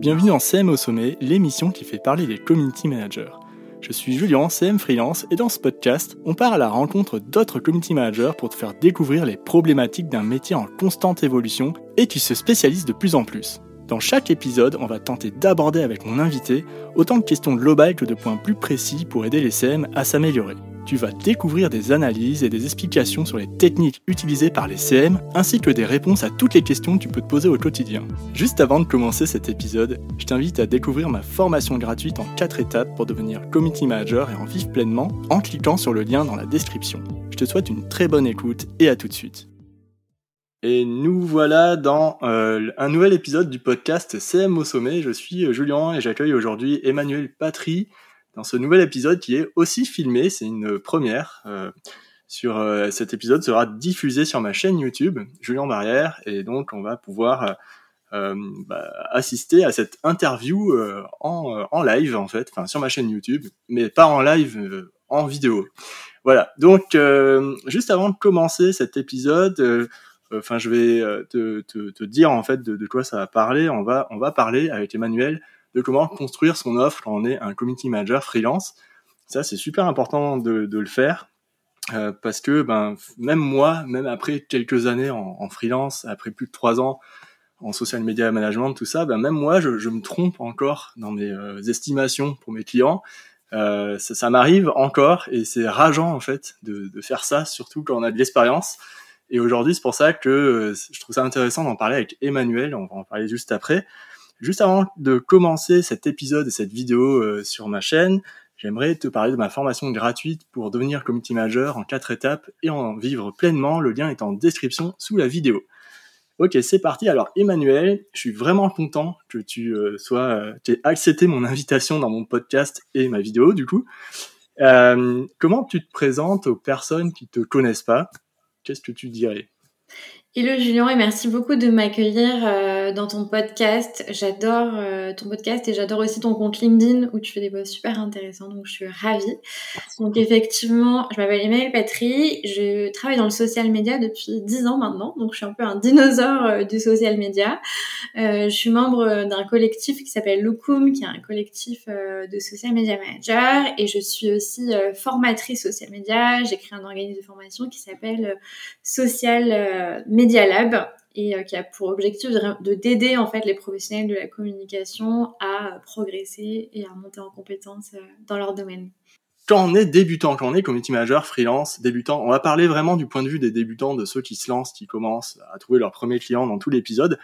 Bienvenue en CM au sommet, l'émission qui fait parler les community managers. Je suis Julien, CM Freelance, et dans ce podcast, on part à la rencontre d'autres community managers pour te faire découvrir les problématiques d'un métier en constante évolution et qui se spécialise de plus en plus. Dans chaque épisode, on va tenter d'aborder avec mon invité autant de questions globales que de points plus précis pour aider les CM à s'améliorer tu vas découvrir des analyses et des explications sur les techniques utilisées par les CM, ainsi que des réponses à toutes les questions que tu peux te poser au quotidien. Juste avant de commencer cet épisode, je t'invite à découvrir ma formation gratuite en 4 étapes pour devenir community manager et en vivre pleinement en cliquant sur le lien dans la description. Je te souhaite une très bonne écoute et à tout de suite. Et nous voilà dans euh, un nouvel épisode du podcast CM au sommet. Je suis euh, Julien et j'accueille aujourd'hui Emmanuel Patry, dans ce nouvel épisode qui est aussi filmé. C'est une première. Euh, sur euh, cet épisode sera diffusé sur ma chaîne YouTube, Julien Barrière, et donc on va pouvoir euh, bah, assister à cette interview en, en, live en fait, enfin sur ma chaîne YouTube, mais pas en live, en vidéo. Voilà. Donc juste avant de commencer cet épisode. Enfin, je vais te, dire en fait de, de, quoi ça va parler. On va, on va parler avec Emmanuel comment construire son offre quand on est un community manager freelance. Ça, c'est super important de, le faire euh, parce que ben, même moi, même après quelques années en, freelance, après plus de trois ans en social media management, tout ça, ben, même moi, je, me trompe encore dans mes euh, estimations pour mes clients. Euh, ça, m'arrive encore et c'est rageant en fait de, faire ça, surtout quand on a de l'expérience. Et aujourd'hui, c'est pour ça que je trouve ça intéressant d'en parler avec Emmanuel. On va en parler juste après. Juste avant de commencer cet épisode et cette vidéo euh, sur ma chaîne, j'aimerais te parler de ma formation gratuite pour devenir community manager en quatre étapes et en vivre pleinement. Le lien est en description sous la vidéo. Ok, c'est parti. Alors Emmanuel, je suis vraiment content que tu euh, sois, euh, aies accepté mon invitation dans mon podcast et ma vidéo du coup. Euh, comment tu te présentes aux personnes qui te connaissent pas? Qu'est-ce que tu dirais? Hello Julien et merci beaucoup de m'accueillir euh, dans ton podcast. J'adore euh, ton podcast et j'adore aussi ton compte LinkedIn où tu fais des posts super intéressants donc je suis ravie. Donc effectivement, je m'appelle Emmanuel Patry, je travaille dans le social media depuis 10 ans maintenant donc je suis un peu un dinosaure euh, du social media. je suis membre d'un collectif qui s'appelle Lukum qui est un collectif de social media manager et je suis aussi formatrice social media. J'ai créé un organisme de formation qui s'appelle Social Media Media Lab et euh, qui a pour objectif de d'aider en fait les professionnels de la communication à progresser et à monter en compétences euh, dans leur domaine. Quand on est débutant, quand on est community manager, freelance, débutant, on va parler vraiment du point de vue des débutants, de ceux qui se lancent, qui commencent à trouver leur premier client dans tout l'épisode.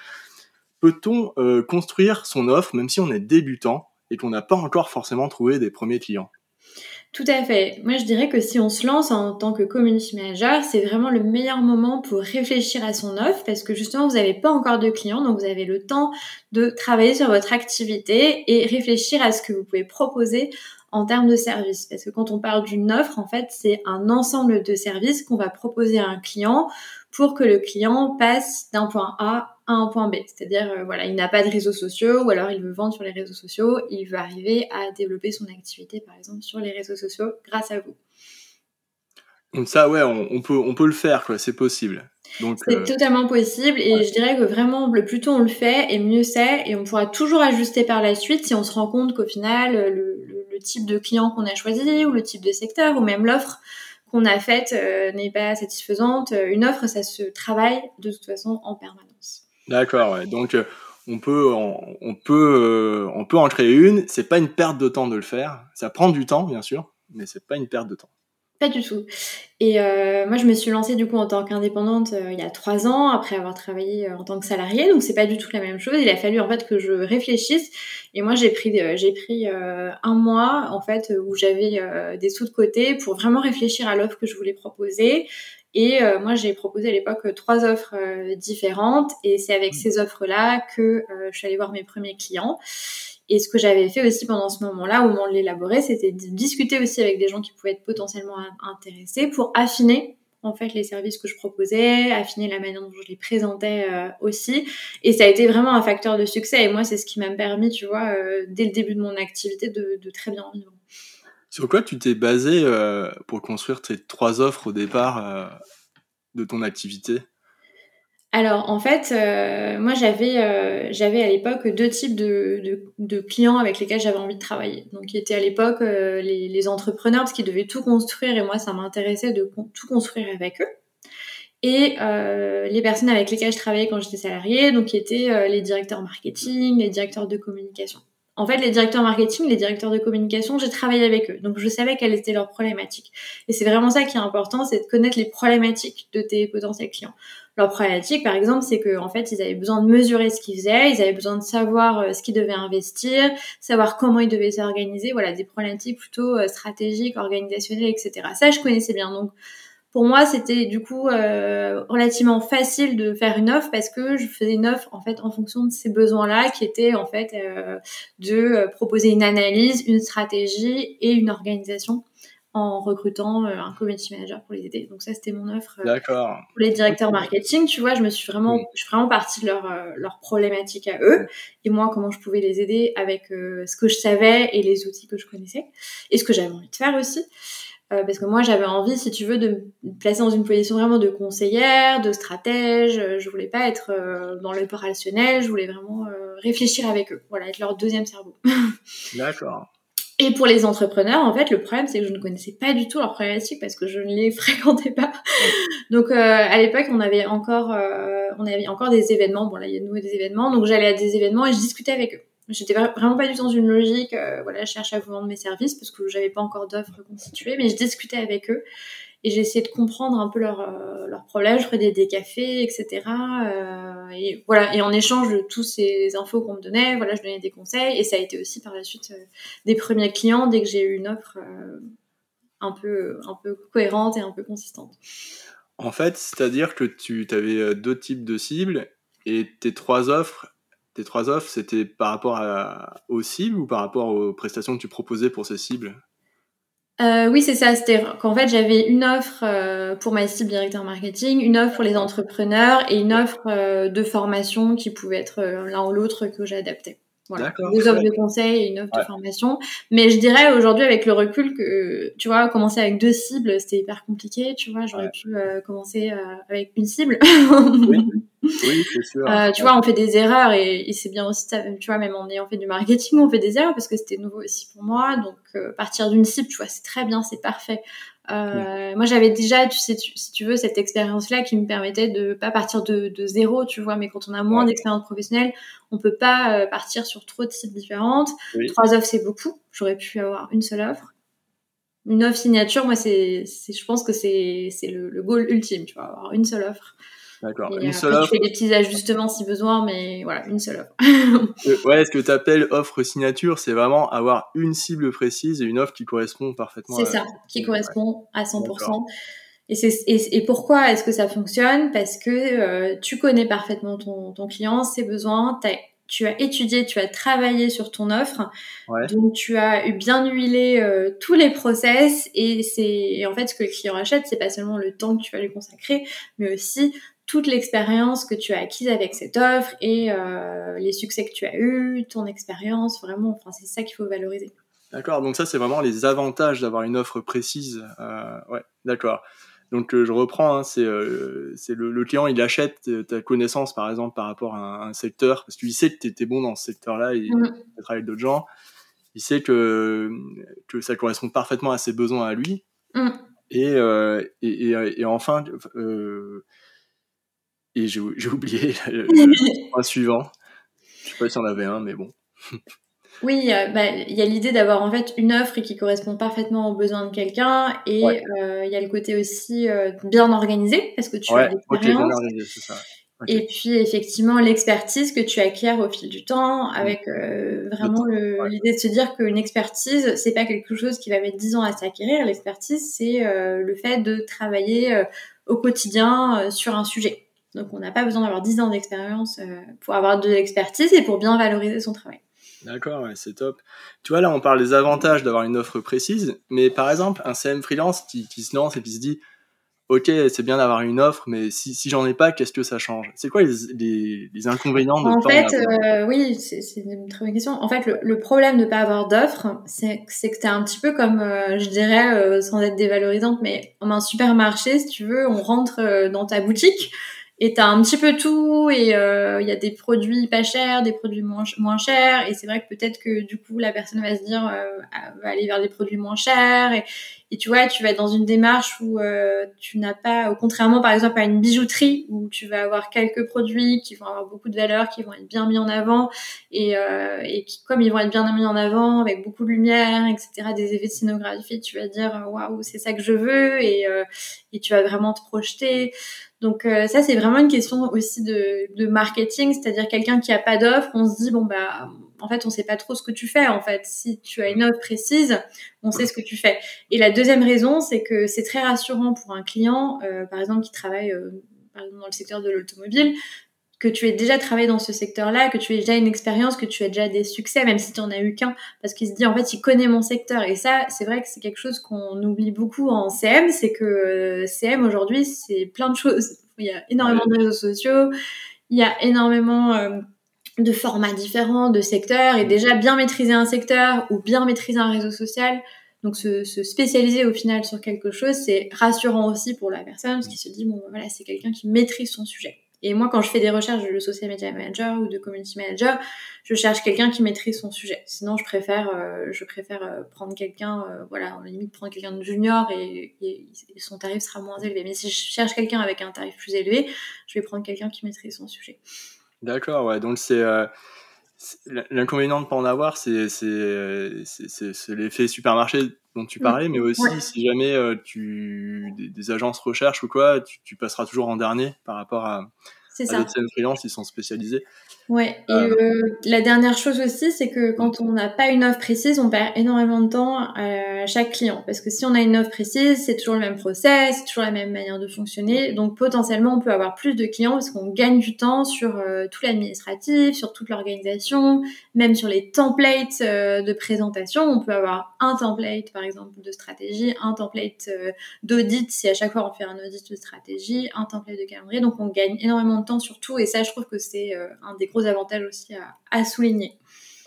Peut-on euh, construire son offre même si on est débutant et qu'on n'a pas encore forcément trouvé des premiers clients? Tout à fait. Moi, je dirais que si on se lance en tant que community manager, c'est vraiment le meilleur moment pour réfléchir à son offre parce que justement, vous n'avez pas encore de clients, donc vous avez le temps de travailler sur votre activité et réfléchir à ce que vous pouvez proposer en termes de services. Parce que quand on parle d'une offre, en fait, c'est un ensemble de services qu'on va proposer à un client pour que le client passe d'un point A à un point B. C'est-à-dire, euh, voilà, il n'a pas de réseaux sociaux ou alors il veut vendre sur les réseaux sociaux, il veut arriver à développer son activité, par exemple, sur les réseaux sociaux grâce à vous. Donc ça, ouais, on, peut, on peut le faire, quoi, c'est possible. C'est euh, totalement possible et je dirais que vraiment le plus tôt on le fait et mieux c'est et on pourra toujours ajuster par la suite si on se rend compte qu'au final le, type de client qu'on a choisi ou le type de secteur ou même l'offre qu'on a faite euh, n'est pas satisfaisante. Une offre, ça se travaille de toute façon en permanence. D'accord, ouais. Donc euh, on peut, on, euh, en créer une. C'est pas une perte de temps de le faire. Ça prend du temps, bien sûr, mais c'est pas une perte de temps. Pas du tout. Et euh, moi, je me suis lancée du coup en tant qu'indépendante il y a trois ans après avoir travaillé en tant que salariée. Donc c'est pas du tout la même chose. Il a fallu en fait que je réfléchisse. Et moi, j'ai pris, j'ai pris un mois en fait où j'avais des sous de côté pour vraiment réfléchir à l'offre que je voulais proposer et euh, moi, j'ai proposé à l'époque trois offres euh, différentes. Et c'est avec mmh. ces offres-là que euh, je suis allée voir mes premiers clients. Et ce que j'avais fait aussi pendant ce moment-là, au moment de l'élaborer, c'était de discuter aussi avec des gens qui pouvaient être potentiellement intéressés pour affiner en fait les services que je proposais, affiner la manière dont je les présentais aussi. Et ça a été vraiment un facteur de succès. Et moi, c'est ce qui m'a permis, tu vois, dès le début de mon activité, de, de très bien vivre. Sur quoi tu t'es basé euh, pour construire tes trois offres au départ euh, de ton activité? Alors en fait, euh, moi j'avais j'avais à l'époque deux types de, de, clients avec lesquels j'avais envie de travailler. Donc qui étaient à l'époque les, les, entrepreneurs parce qu'ils devaient tout construire et moi ça m'intéressait de tout construire avec eux. Et les personnes avec lesquelles je travaillais quand j'étais salariée, donc qui étaient les directeurs marketing, les directeurs de communication. En fait, les directeurs marketing, les directeurs de communication, j'ai travaillé avec eux. Donc, je savais quelles étaient leurs problématiques. Et c'est vraiment ça qui est important, c'est de connaître les problématiques de tes potentiels clients. Leurs problématiques, par exemple, c'est qu'en en fait, ils avaient besoin de mesurer ce qu'ils faisaient, ils avaient besoin de savoir euh, ce qu'ils devaient investir, savoir comment ils devaient s'organiser. Voilà, des problématiques plutôt euh, stratégiques, organisationnelles, etc. Ça, je connaissais bien. Donc, pour moi, c'était du coup euh, relativement facile de faire une offre parce que je faisais une offre en fait en fonction de ces besoins-là, qui étaient en fait euh, de euh, proposer une analyse, une stratégie et une organisation en recrutant un community manager pour les aider. Donc ça, c'était mon offre pour les directeurs marketing. Tu vois, je me suis vraiment, je suis vraiment partie de leur leur problématique à eux et moi comment je pouvais les aider avec ce que je savais et les outils que je connaissais et ce que j'avais envie de faire aussi. Euh, parce que moi j'avais envie, si tu veux, de me placer dans une position vraiment de conseillère, de stratège. Euh, je voulais pas être euh, dans l'opérationnel, je voulais vraiment réfléchir avec eux, voilà, être leur deuxième cerveau. D'accord. Et pour les entrepreneurs, en fait, le problème, c'est que je ne connaissais pas du tout leurs problématiques parce que je ne les fréquentais pas. Donc, à l'époque, on avait encore, on avait encore des événements. Bon, là, il y a de nouveau des événements. Donc, j'allais à des événements et je discutais avec eux. J'étais vraiment pas du tout dans une logique, euh, voilà, je cherchais à vous vendre mes services parce que j'avais pas encore d'offres constituées, mais je discutais avec eux et j'essayais de comprendre un peu leurs euh, problèmes. Je prenais des cafés, etc. Euh, et voilà, et en échange de tous ces infos qu'on me donnait, voilà, je donnais des conseils et ça a été aussi par la suite des premiers clients dès que j'ai eu une offre un peu un peu cohérente et un peu consistante. En fait, c'est-à-dire que tu avais deux types de cibles et tes trois offres tes trois offres, c'était par rapport à, aux cibles ou par rapport aux prestations que tu proposais pour ces cibles? Euh, oui, c'est ça. C'était qu'en fait, j'avais une offre euh, pour ma cible directeur marketing, une offre pour les entrepreneurs et une offre euh, de formation qui pouvait être l'un ou l'autre que j'adaptais. Voilà, deux offres de conseil et une offre de formation. Mais je dirais aujourd'hui avec le recul que, tu vois, commencer avec deux cibles, c'était hyper compliqué. Tu vois, j'aurais pu euh, commencer euh, avec une cible. oui, oui c'est sûr. Euh, tu vois, on fait des erreurs et, et c'est bien aussi, tu vois, même en ayant fait du marketing, on fait des erreurs parce que c'était nouveau aussi pour moi. Donc, partir d'une cible, tu vois, c'est très bien, c'est parfait. Euh, Moi, j'avais déjà, tu sais, si tu veux, cette expérience-là qui me permettait de pas partir de, de zéro, tu vois. Mais quand on a moins d'expérience professionnelle, on peut pas euh, partir sur trop de sites différentes. Trois offres, c'est beaucoup. J'aurais pu avoir une seule offre. Une offre signature, moi, c'est, je pense que c'est, c'est le, le goal ultime, tu vois, avoir une seule offre. D'accord. Une seule offre. Tu fais des petits ajustements si besoin, mais voilà, une seule offre. Euh, ouais, ce que tu appelles offre signature, c'est vraiment avoir une cible précise et une offre qui correspond parfaitement. C'est ça, qui correspond à 100%. Et, c'est, et, pourquoi est-ce que ça fonctionne? Parce que euh, tu connais parfaitement ton, ton client, ses besoins, tu as étudié, tu as travaillé sur ton offre, donc tu as bien huilé euh, tous les process et c'est en fait ce que le client achète, c'est pas seulement le temps que tu vas lui consacrer, mais aussi toute l'expérience que tu as acquise avec cette offre et euh, les succès que tu as eus, ton expérience, vraiment, enfin, c'est ça qu'il faut valoriser. D'accord, donc ça, c'est vraiment les avantages d'avoir une offre précise. Euh, ouais, d'accord. Donc euh, je reprends, hein, c'est le, le, client, il achète ta connaissance, par exemple, par rapport à un, secteur, parce qu'il sait que tu étais bon dans ce secteur-là, il mmh. travaille avec d'autres gens, il sait que, que ça correspond parfaitement à ses besoins à lui. Mmh. Et, et, et, et, enfin, et j'ai oublié le, point suivant. Je sais pas si on avait un, mais bon. Oui, euh, bah, il y a l'idée d'avoir en fait une offre qui correspond parfaitement aux besoins de quelqu'un et euh, il y a le côté aussi euh, bien organisé parce que tu as l'expérience. ça. Et puis effectivement l'expertise que tu acquiers au fil du temps avec vraiment l'idée de se dire qu'une expertise c'est pas quelque chose qui va mettre 10 ans à s'acquérir. L'expertise c'est le fait de travailler au quotidien sur un sujet. Donc on n'a pas besoin d'avoir 10 ans d'expérience euh, pour avoir de l'expertise et pour bien valoriser son travail. D'accord, c'est top. Tu vois, là, on parle des avantages d'avoir une offre précise, mais par exemple, un CM freelance qui, se lance et qui se dit, OK, c'est bien d'avoir une offre, mais si, si j'en ai pas, qu'est-ce que ça change? C'est quoi les, les, inconvénients de En fait, euh, oui, c'est une très bonne question. En fait, le, problème de ne pas avoir d'offre, c'est que tu es un petit peu comme, euh, je dirais, sans être dévalorisante, mais comme un supermarché, si tu veux, on rentre dans ta boutique et t'as un petit peu tout et euh, il y a des produits pas chers, des produits moins, moins chers et c'est vrai que peut-être que du coup la personne va se dire euh, va aller vers des produits moins chers et, et tu vois tu vas être dans une démarche où euh, tu n'as pas contrairement par exemple à une bijouterie où tu vas avoir quelques produits qui vont avoir beaucoup de valeur, qui vont être bien mis en avant et, euh, qui comme ils vont être bien mis en avant avec beaucoup de lumière etc des effets de tu vas dire waouh c'est ça que je veux et, tu vas vraiment te projeter. Donc euh, ça, c'est vraiment une question aussi de, de marketing, c'est-à-dire quelqu'un qui a pas d'offre, on se dit bon bah en fait on sait pas trop ce que tu fais. En fait, si tu as une offre précise, on sait ce que tu fais. Et la deuxième raison, c'est que c'est très rassurant pour un client, euh, par exemple qui travaille euh, dans le secteur de l'automobile, que tu aies déjà travaillé dans ce secteur-là, que tu aies déjà une expérience, que tu aies déjà des succès, même si tu n'en as eu qu'un, parce qu'il se dit en fait il connaît mon secteur. Et ça, c'est vrai que c'est quelque chose qu'on oublie beaucoup en CM, c'est que euh, CM aujourd'hui c'est plein de choses. Il y a énormément de réseaux sociaux, il y a énormément de formats différents, de secteurs, et déjà bien maîtriser un secteur ou bien maîtriser un réseau social. Donc se, se spécialiser au final sur quelque chose, c'est rassurant aussi pour la personne, parce qu'il se dit bon voilà c'est quelqu'un qui maîtrise son sujet. Et moi, quand je fais des recherches de social media manager ou de community manager, je cherche quelqu'un qui maîtrise son sujet. Sinon, je préfère, euh, je préfère euh, prendre quelqu'un, euh, voilà, en limite prendre quelqu'un de junior et, et, son tarif sera moins élevé. Mais si je cherche quelqu'un avec un tarif plus élevé, je vais prendre quelqu'un qui maîtrise son sujet. D'accord, ouais. Donc c'est L'inconvénient de ne pas en avoir, c'est l'effet supermarché dont tu mm. parlais, mais aussi si jamais tu des, des, agences recherche ou quoi, tu, tu, passeras toujours en dernier par rapport à, ça. Les freelance, ils sont spécialisés. Ouais. Et euh. Euh, la dernière chose aussi, c'est que quand on n'a pas une offre précise, on perd énormément de temps à chaque client. Parce que si on a une offre précise, c'est toujours le même process, c'est toujours la même manière de fonctionner. Donc potentiellement, on peut avoir plus de clients parce qu'on gagne du temps sur euh, tout l'administratif, sur toute l'organisation, même sur les templates de présentation. On peut avoir un template, par exemple, de stratégie, un template d'audit si à chaque fois on fait un audit de stratégie, un template de calendrier. Donc on gagne énormément de temps sur tout. Et ça, je trouve que c'est euh, un des gros avantages aussi à, souligner.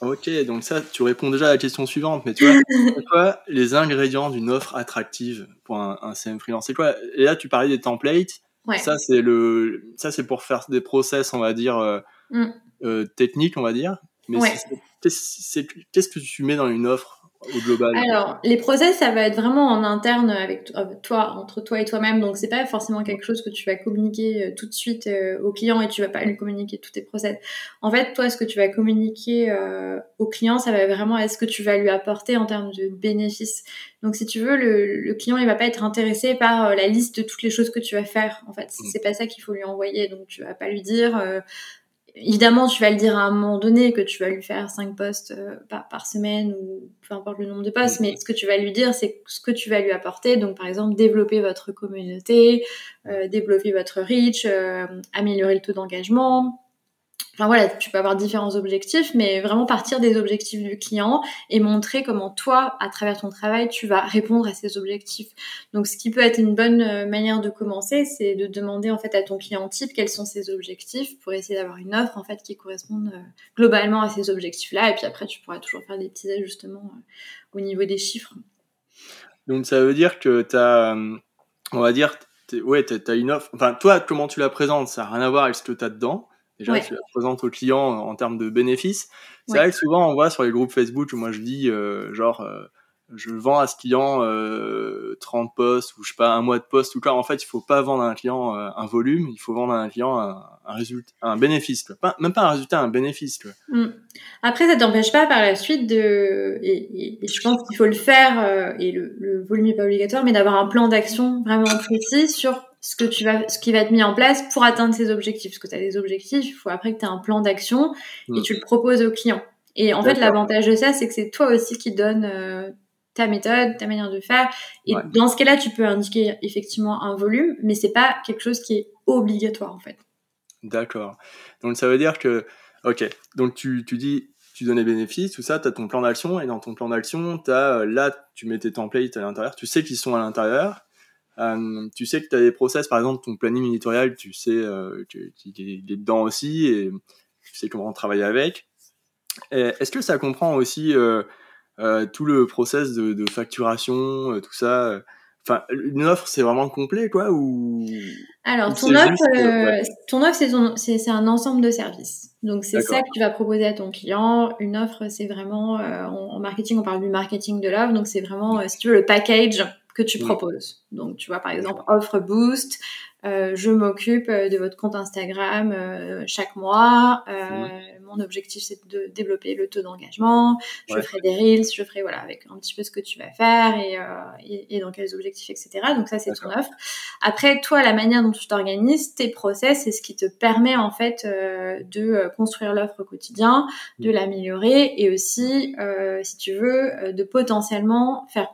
Ok, donc ça, tu réponds déjà à la question suivante, mais tu vois, c'est quoi les ingrédients d'une offre attractive pour un, CM freelance? C'est quoi Et là, tu parlais des templates. Ça, c'est le, ça, c'est pour faire des process, on va dire, euh, mm. euh, techniques, on va dire. Mais qu'est-ce que tu mets dans une offre au global Alors, les process, ça va être vraiment en interne avec toi, entre toi et toi-même. Donc, c'est pas forcément quelque chose que tu vas communiquer euh, tout de suite euh, au client et tu vas pas lui communiquer tous tes process. En fait, toi, ce que tu vas communiquer euh, au client, ça va vraiment être ce que tu vas lui apporter en termes de bénéfices. Donc, si tu veux, le, le client, il va pas être intéressé par la liste de toutes les choses que tu vas faire. En fait, mm. c'est pas ça qu'il faut lui envoyer. Donc, tu vas pas lui dire évidemment, tu vas le dire à un moment donné que tu vas lui faire 5 postes euh, par, semaine ou peu importe le nombre de postes, mais ce que tu vas lui dire, c'est ce que tu vas lui apporter. Donc, par exemple, développer votre communauté, euh, développer votre reach, euh, améliorer le taux d'engagement, Enfin voilà, tu peux avoir différents objectifs, mais vraiment partir des objectifs du client et montrer comment toi, à travers ton travail, tu vas répondre à ces objectifs. Donc, ce qui peut être une bonne euh, manière de commencer, c'est de demander en fait à ton client type quels sont ses objectifs pour essayer d'avoir une offre en fait qui corresponde euh, globalement à ces objectifs-là. Et puis après, tu pourras toujours faire des petits ajustements euh, au niveau des chiffres. Donc, ça veut dire que tu as, on va dire, ouais, tu as une offre. Enfin, toi, comment tu la présentes, ça n'a rien à voir avec ce que tu as dedans. Déjà, tu la présentes au client en, termes de bénéfices. C'est vrai que souvent, on voit sur les groupes Facebook, moi je dis, euh, genre, euh, je vends à ce client euh, 30 postes ou je sais pas, un mois de poste ou quoi. En fait, il faut pas vendre à un client euh, un volume, il faut vendre à un client un, un résultat, un bénéfice. Quoi. Pas, même pas un résultat, un bénéfice. Quoi. Mm. Après, ça t'empêche pas par la suite de, et, et, je pense qu'il faut le faire, et le, le volume est pas obligatoire, mais d'avoir un plan d'action vraiment précis sur ce que tu vas, ce qui va être mis en place pour atteindre ces objectifs. Parce que tu as des objectifs, il faut après que tu aies un plan d'action et mm. tu le proposes au client. Et en fait, l'avantage de ça, c'est que c'est toi aussi qui donne euh, ta méthode, ta manière de faire. Et dans ce cas-là, tu peux indiquer effectivement un volume, mais c'est pas quelque chose qui est obligatoire en fait. D'accord. Donc ça veut dire que, ok, donc tu, tu dis, tu donnes les bénéfices, tout ça, tu as ton plan d'action, et dans ton plan d'action, tu as, là, tu mets tes templates à l'intérieur, tu sais qu'ils sont à l'intérieur, euh, tu sais que tu as des process, par exemple, ton planning éditorial, tu sais euh, qu'il est, dedans aussi et tu sais comment travailler avec. Est-ce que ça comprend aussi euh, tout le process de, facturation, tout ça Enfin, une offre, c'est vraiment complet, quoi, ou Alors, ton offre, ton offre, c'est un ensemble de services. Donc, c'est ça que tu vas proposer à ton client. Une offre, c'est vraiment, en, marketing, on parle du marketing de l'offre. Donc, c'est vraiment, si tu veux, le package que tu proposes. Donc, tu vois, par exemple, offre boost, euh, je m'occupe euh, de votre compte Instagram euh, chaque mois. Mmh. Mon objectif, c'est de développer le taux d'engagement. Je ferai des reels, je ferai voilà avec un petit peu ce que tu vas faire et, et, dans quels objectifs, etc. Donc ça, c'est ton offre. Après, toi, la manière dont tu t'organises, tes process, c'est ce qui te permet en fait de construire l'offre au quotidien, de mmh. l'améliorer et aussi, si tu veux, de potentiellement faire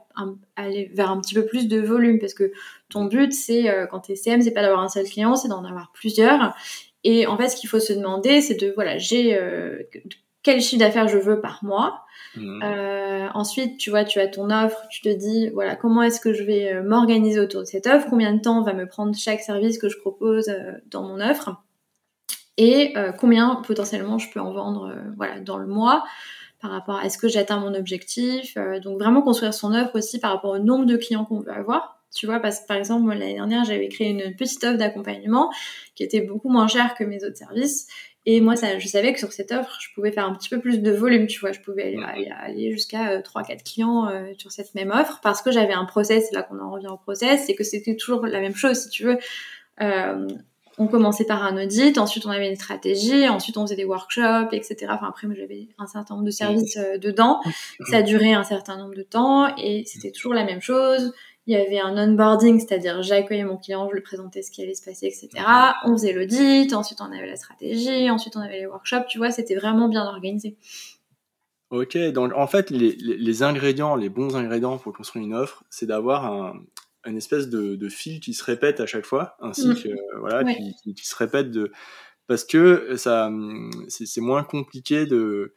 aller vers un petit peu plus de volume parce que ton but c'est euh, quand tu es CM c'est pas d'avoir un seul client c'est d'en avoir plusieurs. Et en fait ce qu'il faut se demander c'est de voilà j'ai euh, quel chiffre d'affaires je veux par mois. Mmh. euh, ensuite tu vois tu as ton offre tu te dis voilà comment est-ce que je vais m'organiser autour de cette offre? Combien de temps va me prendre chaque service que je propose dans mon offre? Et combien potentiellement je peux en vendre voilà dans le mois? Par rapport à est-ce que j'atteins mon objectif. Euh, donc vraiment construire son offre aussi par rapport au nombre de clients qu'on veut avoir. Tu vois, parce que par exemple, l'année dernière, j'avais créé une petite offre d'accompagnement qui était beaucoup moins chère que mes autres services. Et moi, ça, je savais que sur cette offre, je pouvais faire un petit peu plus de volume, tu vois. Je pouvais aller, jusqu'à 3-4 euh, clients euh, sur cette même offre parce que j'avais un process, là qu'on en revient au process, c'est que c'était toujours la même chose, si tu veux. Euh, on commençait par un audit, ensuite on avait une stratégie, ensuite on faisait des workshops, etc. Enfin après, j'avais un certain nombre de services euh, dedans. Ça durait un certain nombre de temps et c'était toujours la même chose. Il y avait un onboarding, c'est-à-dire j'accueillais mon client, je lui présentais ce qui allait se passer, etc. On faisait l'audit, ensuite on avait la stratégie, ensuite on avait les workshops. Tu vois, c'était vraiment bien organisé. Ok, donc en fait, les, ingrédients, les bons ingrédients pour construire une offre, c'est d'avoir un, une espèce de, fil qui se répète à chaque fois, ainsi mm. que voilà, qui, qui, se répète de parce que ça c'est moins compliqué de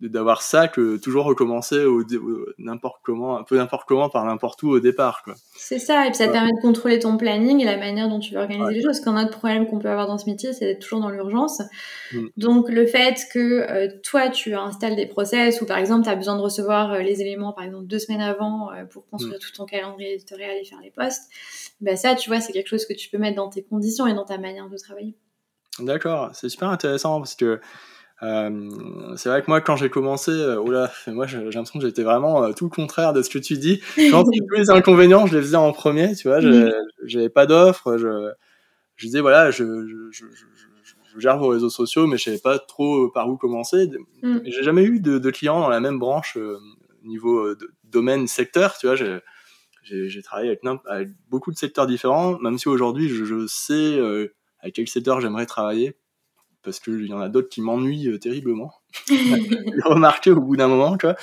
d'avoir ça que toujours recommencer au, n'importe comment, un peu n'importe comment par n'importe où au départ. Quoi. C'est ça, et puis ça te permet de contrôler ton planning et la manière dont tu veux organiser les choses. Parce qu'un autre problème qu'on peut avoir dans ce métier, c'est d'être toujours dans l'urgence. Mm. Donc le fait que euh, toi, tu installes des process ou par exemple, tu as besoin de recevoir euh, les éléments, par exemple, deux semaines avant euh, pour construire mm. tout ton calendrier éditorial et faire les posts, bah ça, tu vois, c'est quelque chose que tu peux mettre dans tes conditions et dans ta manière de travailler. D'accord, c'est super intéressant parce que euh, c'est vrai que moi, quand j'ai commencé, euh, oula, moi j'ai l'impression que j'étais vraiment euh, tout le contraire de ce que tu dis. Quand tous les inconvénients, je les faisais en premier, tu vois, j'avais pas d'offre, je, je disais voilà, je, je, je, gère vos réseaux sociaux, mais je savais pas trop par où commencer. Mm. J'ai jamais eu de, de, clients dans la même branche niveau domaine, secteur, tu vois. J'ai travaillé avec, avec, beaucoup de secteurs différents, même si aujourd'hui je, sais avec quel secteur j'aimerais travailler parce qu'il y en a d'autres qui m'ennuient euh, terriblement. J'ai remarqué au bout d'un moment, tu vois.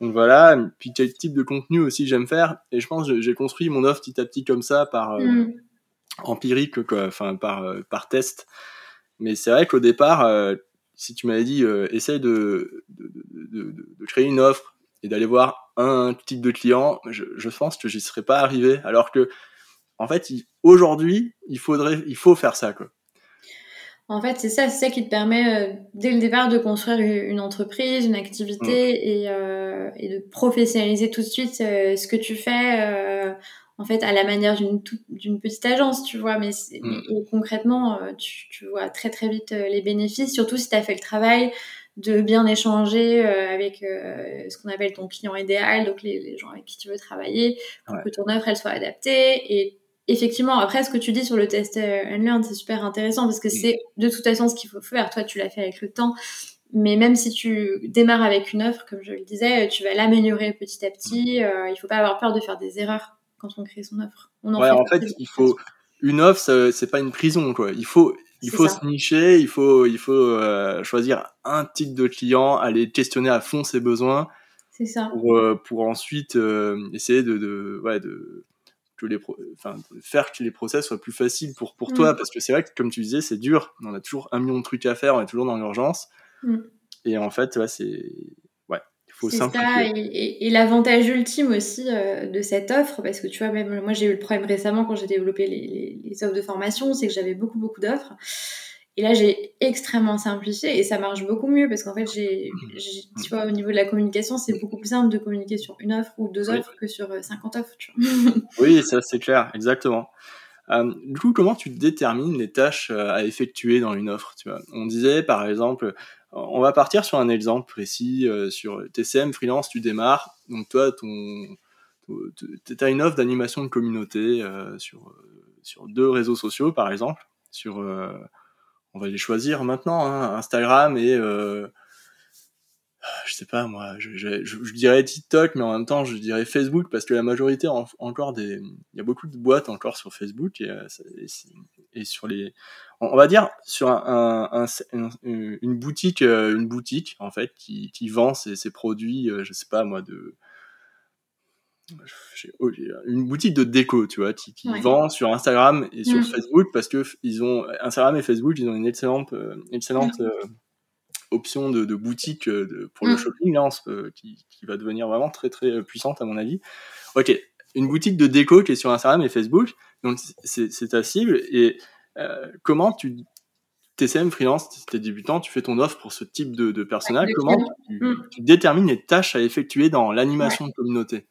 Donc voilà, puis quel type de contenu aussi j'aime faire. Et je pense que j'ai construit mon offre petit à petit comme ça, par euh, mm. empirique, quoi, enfin par, euh, par test. Mais c'est vrai qu'au départ, si tu m'avais dit, essaye de de, de, de, créer une offre et d'aller voir un type de client, je, je pense que j'y serais pas arrivé. Alors que, en fait, aujourd'hui, il faudrait, il faut faire ça, quoi. En fait, c'est ça, c'est ça qui te permet euh, dès le départ de construire une entreprise, une activité mm. et, euh, et, de professionnaliser tout de suite euh, ce que tu fais. Euh, en fait, à la manière d'une d'une petite agence, tu vois, mais, mm. concrètement, tu, tu, vois très très vite les bénéfices, surtout si tu as fait le travail de bien échanger avec ce qu'on appelle ton client idéal, donc les, les, gens avec qui tu veux travailler, pour que ton offre elle soit adaptée et effectivement, après, ce que tu dis sur le test euh, and learn, c'est super intéressant parce que c'est de toute façon ce qu'il faut faire. Toi, tu l'as fait avec le temps. Mais même si tu démarres avec une offre, comme je le disais, tu vas l'améliorer petit à petit. Euh, il faut pas avoir peur de faire des erreurs quand on crée son offre. On en, ouais, en fait, il faut une offre, c'est pas une prison, quoi. Il faut, il faut se nicher, il faut, il faut euh, choisir un type de client, aller questionner à fond ses besoins. C'est ça. Pour, pour ensuite essayer de, de, ouais, de les enfin, faire que les process soient plus faciles pour, pour toi. Mm. Parce que c'est vrai que, comme tu disais, c'est dur. On a toujours un million de trucs à faire, on est toujours dans l'urgence. Mm. Et en fait, ouais, c'est. Ouais, il faut simplifier. et, l'avantage ultime aussi euh, de cette offre, parce que tu vois, même moi, j'ai eu le problème récemment quand j'ai développé les, les, offres de formation, c'est que j'avais beaucoup, beaucoup d'offres. Et là, j'ai extrêmement simplifié et ça marche beaucoup mieux parce qu'en fait, j'ai, tu vois, au niveau de la communication, c'est beaucoup plus simple de communiquer sur une offre ou deux offres que sur 50 offres. Tu vois. oui, ça c'est clair, exactement. Euh, du coup, comment tu détermines les tâches euh, à effectuer dans une offre tu vois? On disait, par exemple, on va partir sur un exemple précis euh, sur TCM freelance, tu démarres. Donc toi, ton, tu as une offre d'animation de communauté sur sur deux réseaux sociaux, par exemple. Sur, on va les choisir maintenant, hein, Instagram et je sais pas moi, je, dirais TikTok, mais en même temps je dirais Facebook parce que la majorité encore des, il y a beaucoup de boîtes encore sur Facebook et, euh, sur les, on va dire sur un, un, une boutique, euh, une boutique en fait qui, vend ses, ses, produits, euh, je sais pas moi de une boutique de déco, tu vois, qui, qui vend sur Instagram et sur mm. Facebook parce que ils ont Instagram et Facebook, ils ont une excellente, excellente mm option de, boutique euh, pour le mm. shopping là, euh, qui, va devenir vraiment très très euh, puissante à mon avis. Ok, une boutique de déco qui est sur Instagram et Facebook, donc c'est ta cible. Et comment tu TCM freelance, si tu es débutant, tu fais ton offre pour ce type de, de personnel, comment mm. tu, détermines les tâches à effectuer dans l'animation de communauté?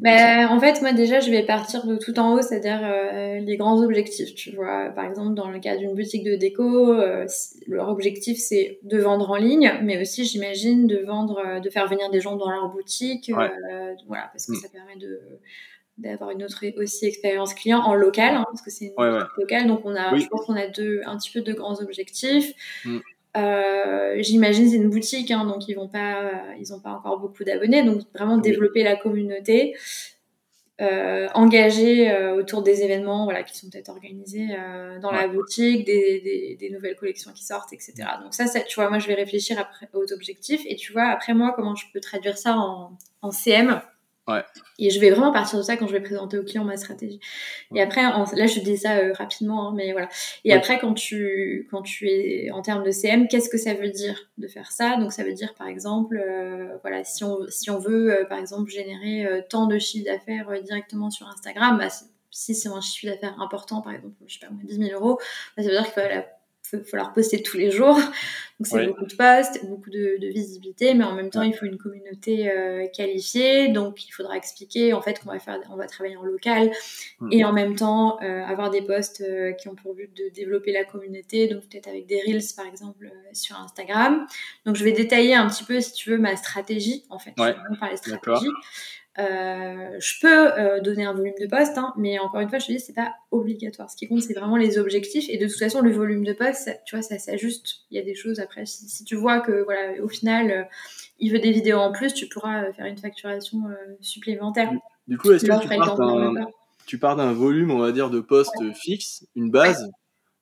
Bah, en fait, moi déjà, je vais partir de tout en haut, c'est-à-dire euh, les grands objectifs. Tu vois, par exemple, dans le cas d'une boutique de déco, euh, leur objectif c'est de vendre en ligne, mais aussi, j'imagine, de vendre, euh, de faire venir des gens dans leur boutique, voilà, parce que mm. ça permet de d'avoir une autre aussi expérience client en local, hein, parce que c'est une boutique locale. Donc on a, je pense qu'on a deux, un petit peu de grands objectifs. Mm. Euh, J'imagine c'est une boutique, hein, donc ils vont pas, ils ont pas encore beaucoup d'abonnés, donc vraiment développer la communauté, euh, engager euh, autour des événements, voilà, qui sont peut-être organisés euh, dans la boutique, des, des, des, nouvelles collections qui sortent, etc. Donc ça, ça, tu vois, moi je vais réfléchir après aux objectifs, et tu vois après moi comment je peux traduire ça en, en CM. Ouais. Et je vais vraiment partir de ça quand je vais présenter au client ma stratégie. Et après, là, je dis ça euh, rapidement, hein, mais voilà. Et après, quand tu, quand tu es en termes de CM, qu'est-ce que ça veut dire de faire ça? Donc, ça veut dire, par exemple, euh, voilà, si on, si on veut, euh, par exemple, générer tant de chiffre d'affaires directement sur Instagram, bah, si c'est un chiffre d'affaires important, par exemple, je sais pas, 10 000 euros, bah, ça veut dire qu'il faut il falloir poster tous les jours. Donc c'est beaucoup de posts, beaucoup de, visibilité, mais en même temps il faut une communauté euh, qualifiée. Donc il faudra expliquer en fait qu'on va faire, on va travailler en local mm. et en même temps euh, avoir des posts euh, qui ont pour but de développer la communauté. Donc peut-être avec des reels par exemple sur Instagram. Donc je vais détailler un petit peu si tu veux ma stratégie en fait. Ouais. Je vais parler stratégie. Euh, je peux euh, donner un volume de poste, hein, mais encore une fois, je te dis, c'est pas obligatoire. Ce qui compte, c'est vraiment les objectifs. Et de toute façon, le volume de poste, tu vois, ça s'ajuste. Il y a des choses après. Si, tu vois que, voilà, au final, euh, il veut des vidéos en plus, tu pourras faire une facturation supplémentaire. Du coup, est-ce que tu pars, d'un, volume, on va dire, de poste fixe, une base?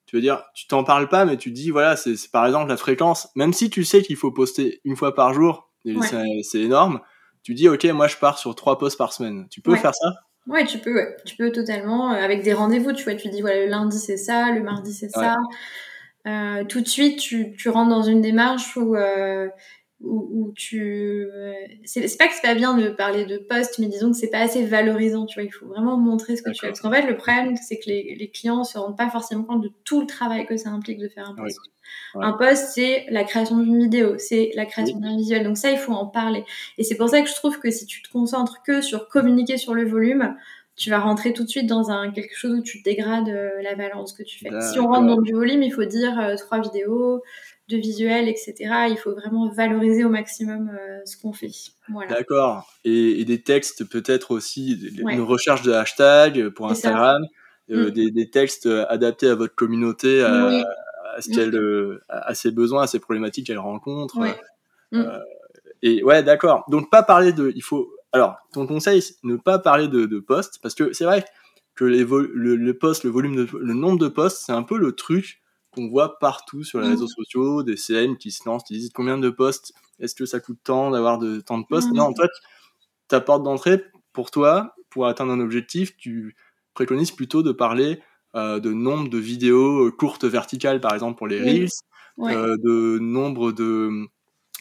Tu veux dire, tu t'en parles pas, mais tu dis, voilà, c'est, par exemple la fréquence. Même si tu sais qu'il faut poster une fois par jour, c'est énorme tu dis ok moi je pars sur trois posts par semaine. Tu peux faire ça? Ouais, tu peux, ouais. tu peux totalement euh, avec des rendez-vous. Tu vois, tu dis voilà le lundi c'est ça, le mardi c'est ça. Euh, tout de suite, tu, tu, rentres dans une démarche où où, tu c'est pas que c'est pas bien de parler de poste mais disons que c'est pas assez valorisant tu vois il faut vraiment montrer ce que tu fais parce qu'en fait le problème c'est que les, les, clients se rendent pas forcément compte de tout le travail que ça implique de faire un poste. Un poste c'est la création d'une vidéo c'est la création d'un visuel. Donc ça il faut en parler. Et c'est pour ça que je trouve que si tu te concentres que sur communiquer sur le volume tu vas rentrer tout de suite dans un quelque chose où tu dégrades euh, la valeur de ce que tu fais. Si on rentre dans du volume, il faut dire euh, trois vidéos, de visuels, etc. Il faut vraiment valoriser au maximum euh, ce qu'on fait. D'accord. Et, des textes peut-être aussi, une recherche de hashtag pour Instagram, mm. des, textes adaptés à votre communauté, à, ce qu'elle, à ses besoins, à ses problématiques qu'elle rencontre. Mm. et ouais, d'accord. Donc pas parler de, il faut alors, ton conseil, ne pas parler de, de postes, parce que c'est vrai que les le, le poste, le volume, de, le nombre de postes, c'est un peu le truc qu'on voit partout sur les mmh. réseaux sociaux, des CM qui se lancent, qui disent combien de postes, est-ce que ça coûte tant d'avoir de, tant de postes mmh. Non, en fait, ta porte d'entrée, pour toi, pour atteindre un objectif, tu préconises plutôt de parler euh, de nombre de vidéos euh, courtes verticales, par exemple, pour les Reels, euh, de nombre de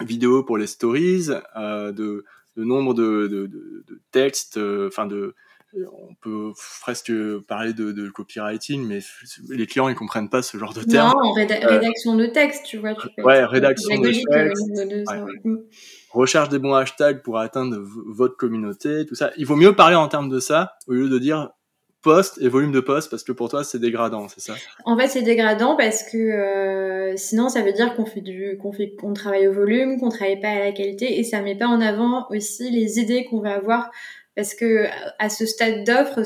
vidéos pour les stories, euh, de nombre de, de, de, textes, enfin de on peut presque parler de, copywriting, mais les clients ils comprennent pas ce genre de termes. Non, rédaction de texte, tu vois. Tu ouais, rédaction de texte. Recherche des bons hashtags pour atteindre votre communauté, tout ça. Il vaut mieux parler en termes de ça au lieu de dire poste et volume de poste parce que pour toi c'est dégradant, c'est ça? En fait, c'est dégradant parce que euh, sinon ça veut dire qu'on fait du qu'on fait qu'on travaille au volume, qu'on travaille pas à la qualité et ça met pas en avant aussi les idées qu'on va avoir parce que à ce stade d'offre,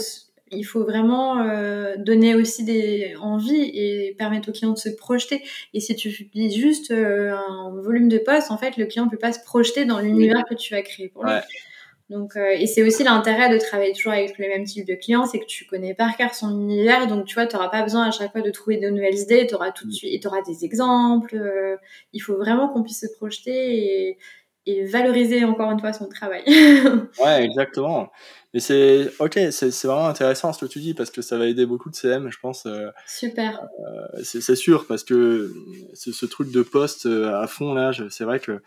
il faut vraiment euh, donner aussi des envies et permettre au client de se projeter. Et si tu dis juste euh, un volume de poste, en fait, le client ne peut pas se projeter dans l'univers que tu vas créer pour lui. Donc, euh, et c'est aussi l'intérêt de travailler toujours avec les mêmes types de clients, c'est que tu connais par cœur son univers, donc tu vois, tu n'auras pas besoin à chaque fois de trouver de nouvelles idées, tu auras tout de mm. suite, auras des exemples. Il faut vraiment qu'on puisse se projeter et, et, valoriser encore une fois son travail. ouais, exactement. Mais c'est ok, c'est vraiment intéressant ce que tu dis parce que ça va aider beaucoup de CM, je pense. Euh, Super. c'est sûr parce que ce, ce truc de poste à fond là, c'est vrai que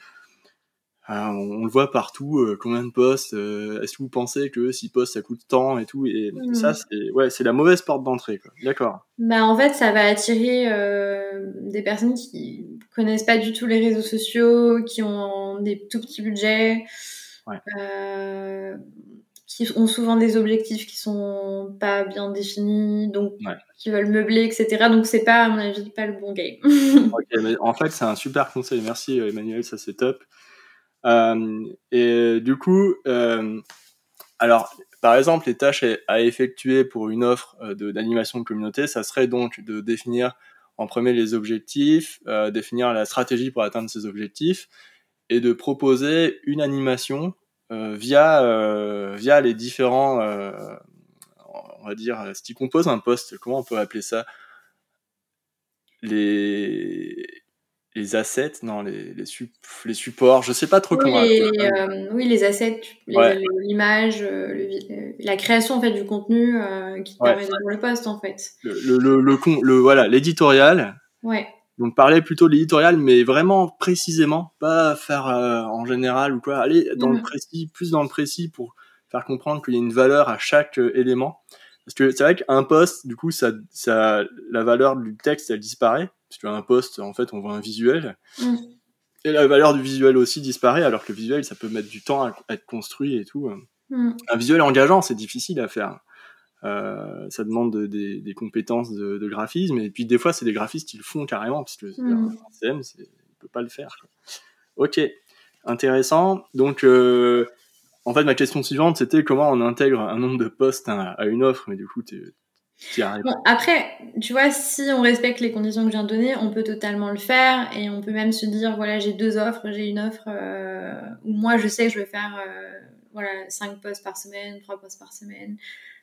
ah, on, le voit partout, euh, combien de postes, euh, est-ce que vous pensez que si postes ça coûte tant et tout et mmh. ça c'est ouais, la mauvaise porte d'entrée D'accord. Bah en fait, ça va attirer euh, des personnes qui connaissent pas du tout les réseaux sociaux, qui ont des tout petits budgets. qui ont souvent des objectifs qui sont pas bien définis, donc qui veulent meubler, etc. Donc c'est pas, à mon avis, pas le bon game. ok, mais en fait c'est un super conseil. Merci Emmanuel, ça c'est top. Euh, et du coup, euh, alors, par exemple, les tâches à effectuer pour une offre euh, d'animation de, communauté, ça serait donc de définir en premier les objectifs, définir la stratégie pour atteindre ces objectifs, et de proposer une animation via, via les différents, on va dire, ce qui compose un poste, comment on peut appeler ça? Les, les assets, non, les, les, les, supports, je sais pas trop comment. Les, euh, oui, les assets, l'image, euh, la création en fait du contenu euh, qui permet de faire le poste en fait. Le, le, le, le voilà, l'éditorial. Ouais. Donc parler plutôt de l'éditorial, mais vraiment précisément, pas faire en général ou quoi. Aller dans le mm. précis, plus dans le précis pour faire comprendre qu'il y a une valeur à chaque élément. Parce que c'est vrai qu'un poste, du coup, ça, ça, la valeur du texte, elle disparaît tu as un poste, en fait, on voit un visuel. Mm. Et la valeur du visuel aussi disparaît, alors que le visuel, ça peut mettre du temps à, être construit et tout. Mm. Un visuel engageant, c'est difficile à faire. Euh, ça demande des compétences de, graphisme, et puis des fois, c'est des graphistes qui le font carrément, parce que mm. un CM, il peut pas le faire. Ok, intéressant. Donc, euh, en fait, ma question suivante, c'était comment on intègre un nombre de postes à, à une offre, mais du coup, tu après, tu vois, si on respecte les conditions que je viens de donner, on peut totalement le faire et on peut même se dire voilà, j'ai deux offres, j'ai une offre euh, où moi je sais que je vais faire euh, voilà, cinq postes par semaine, trois postes par semaine.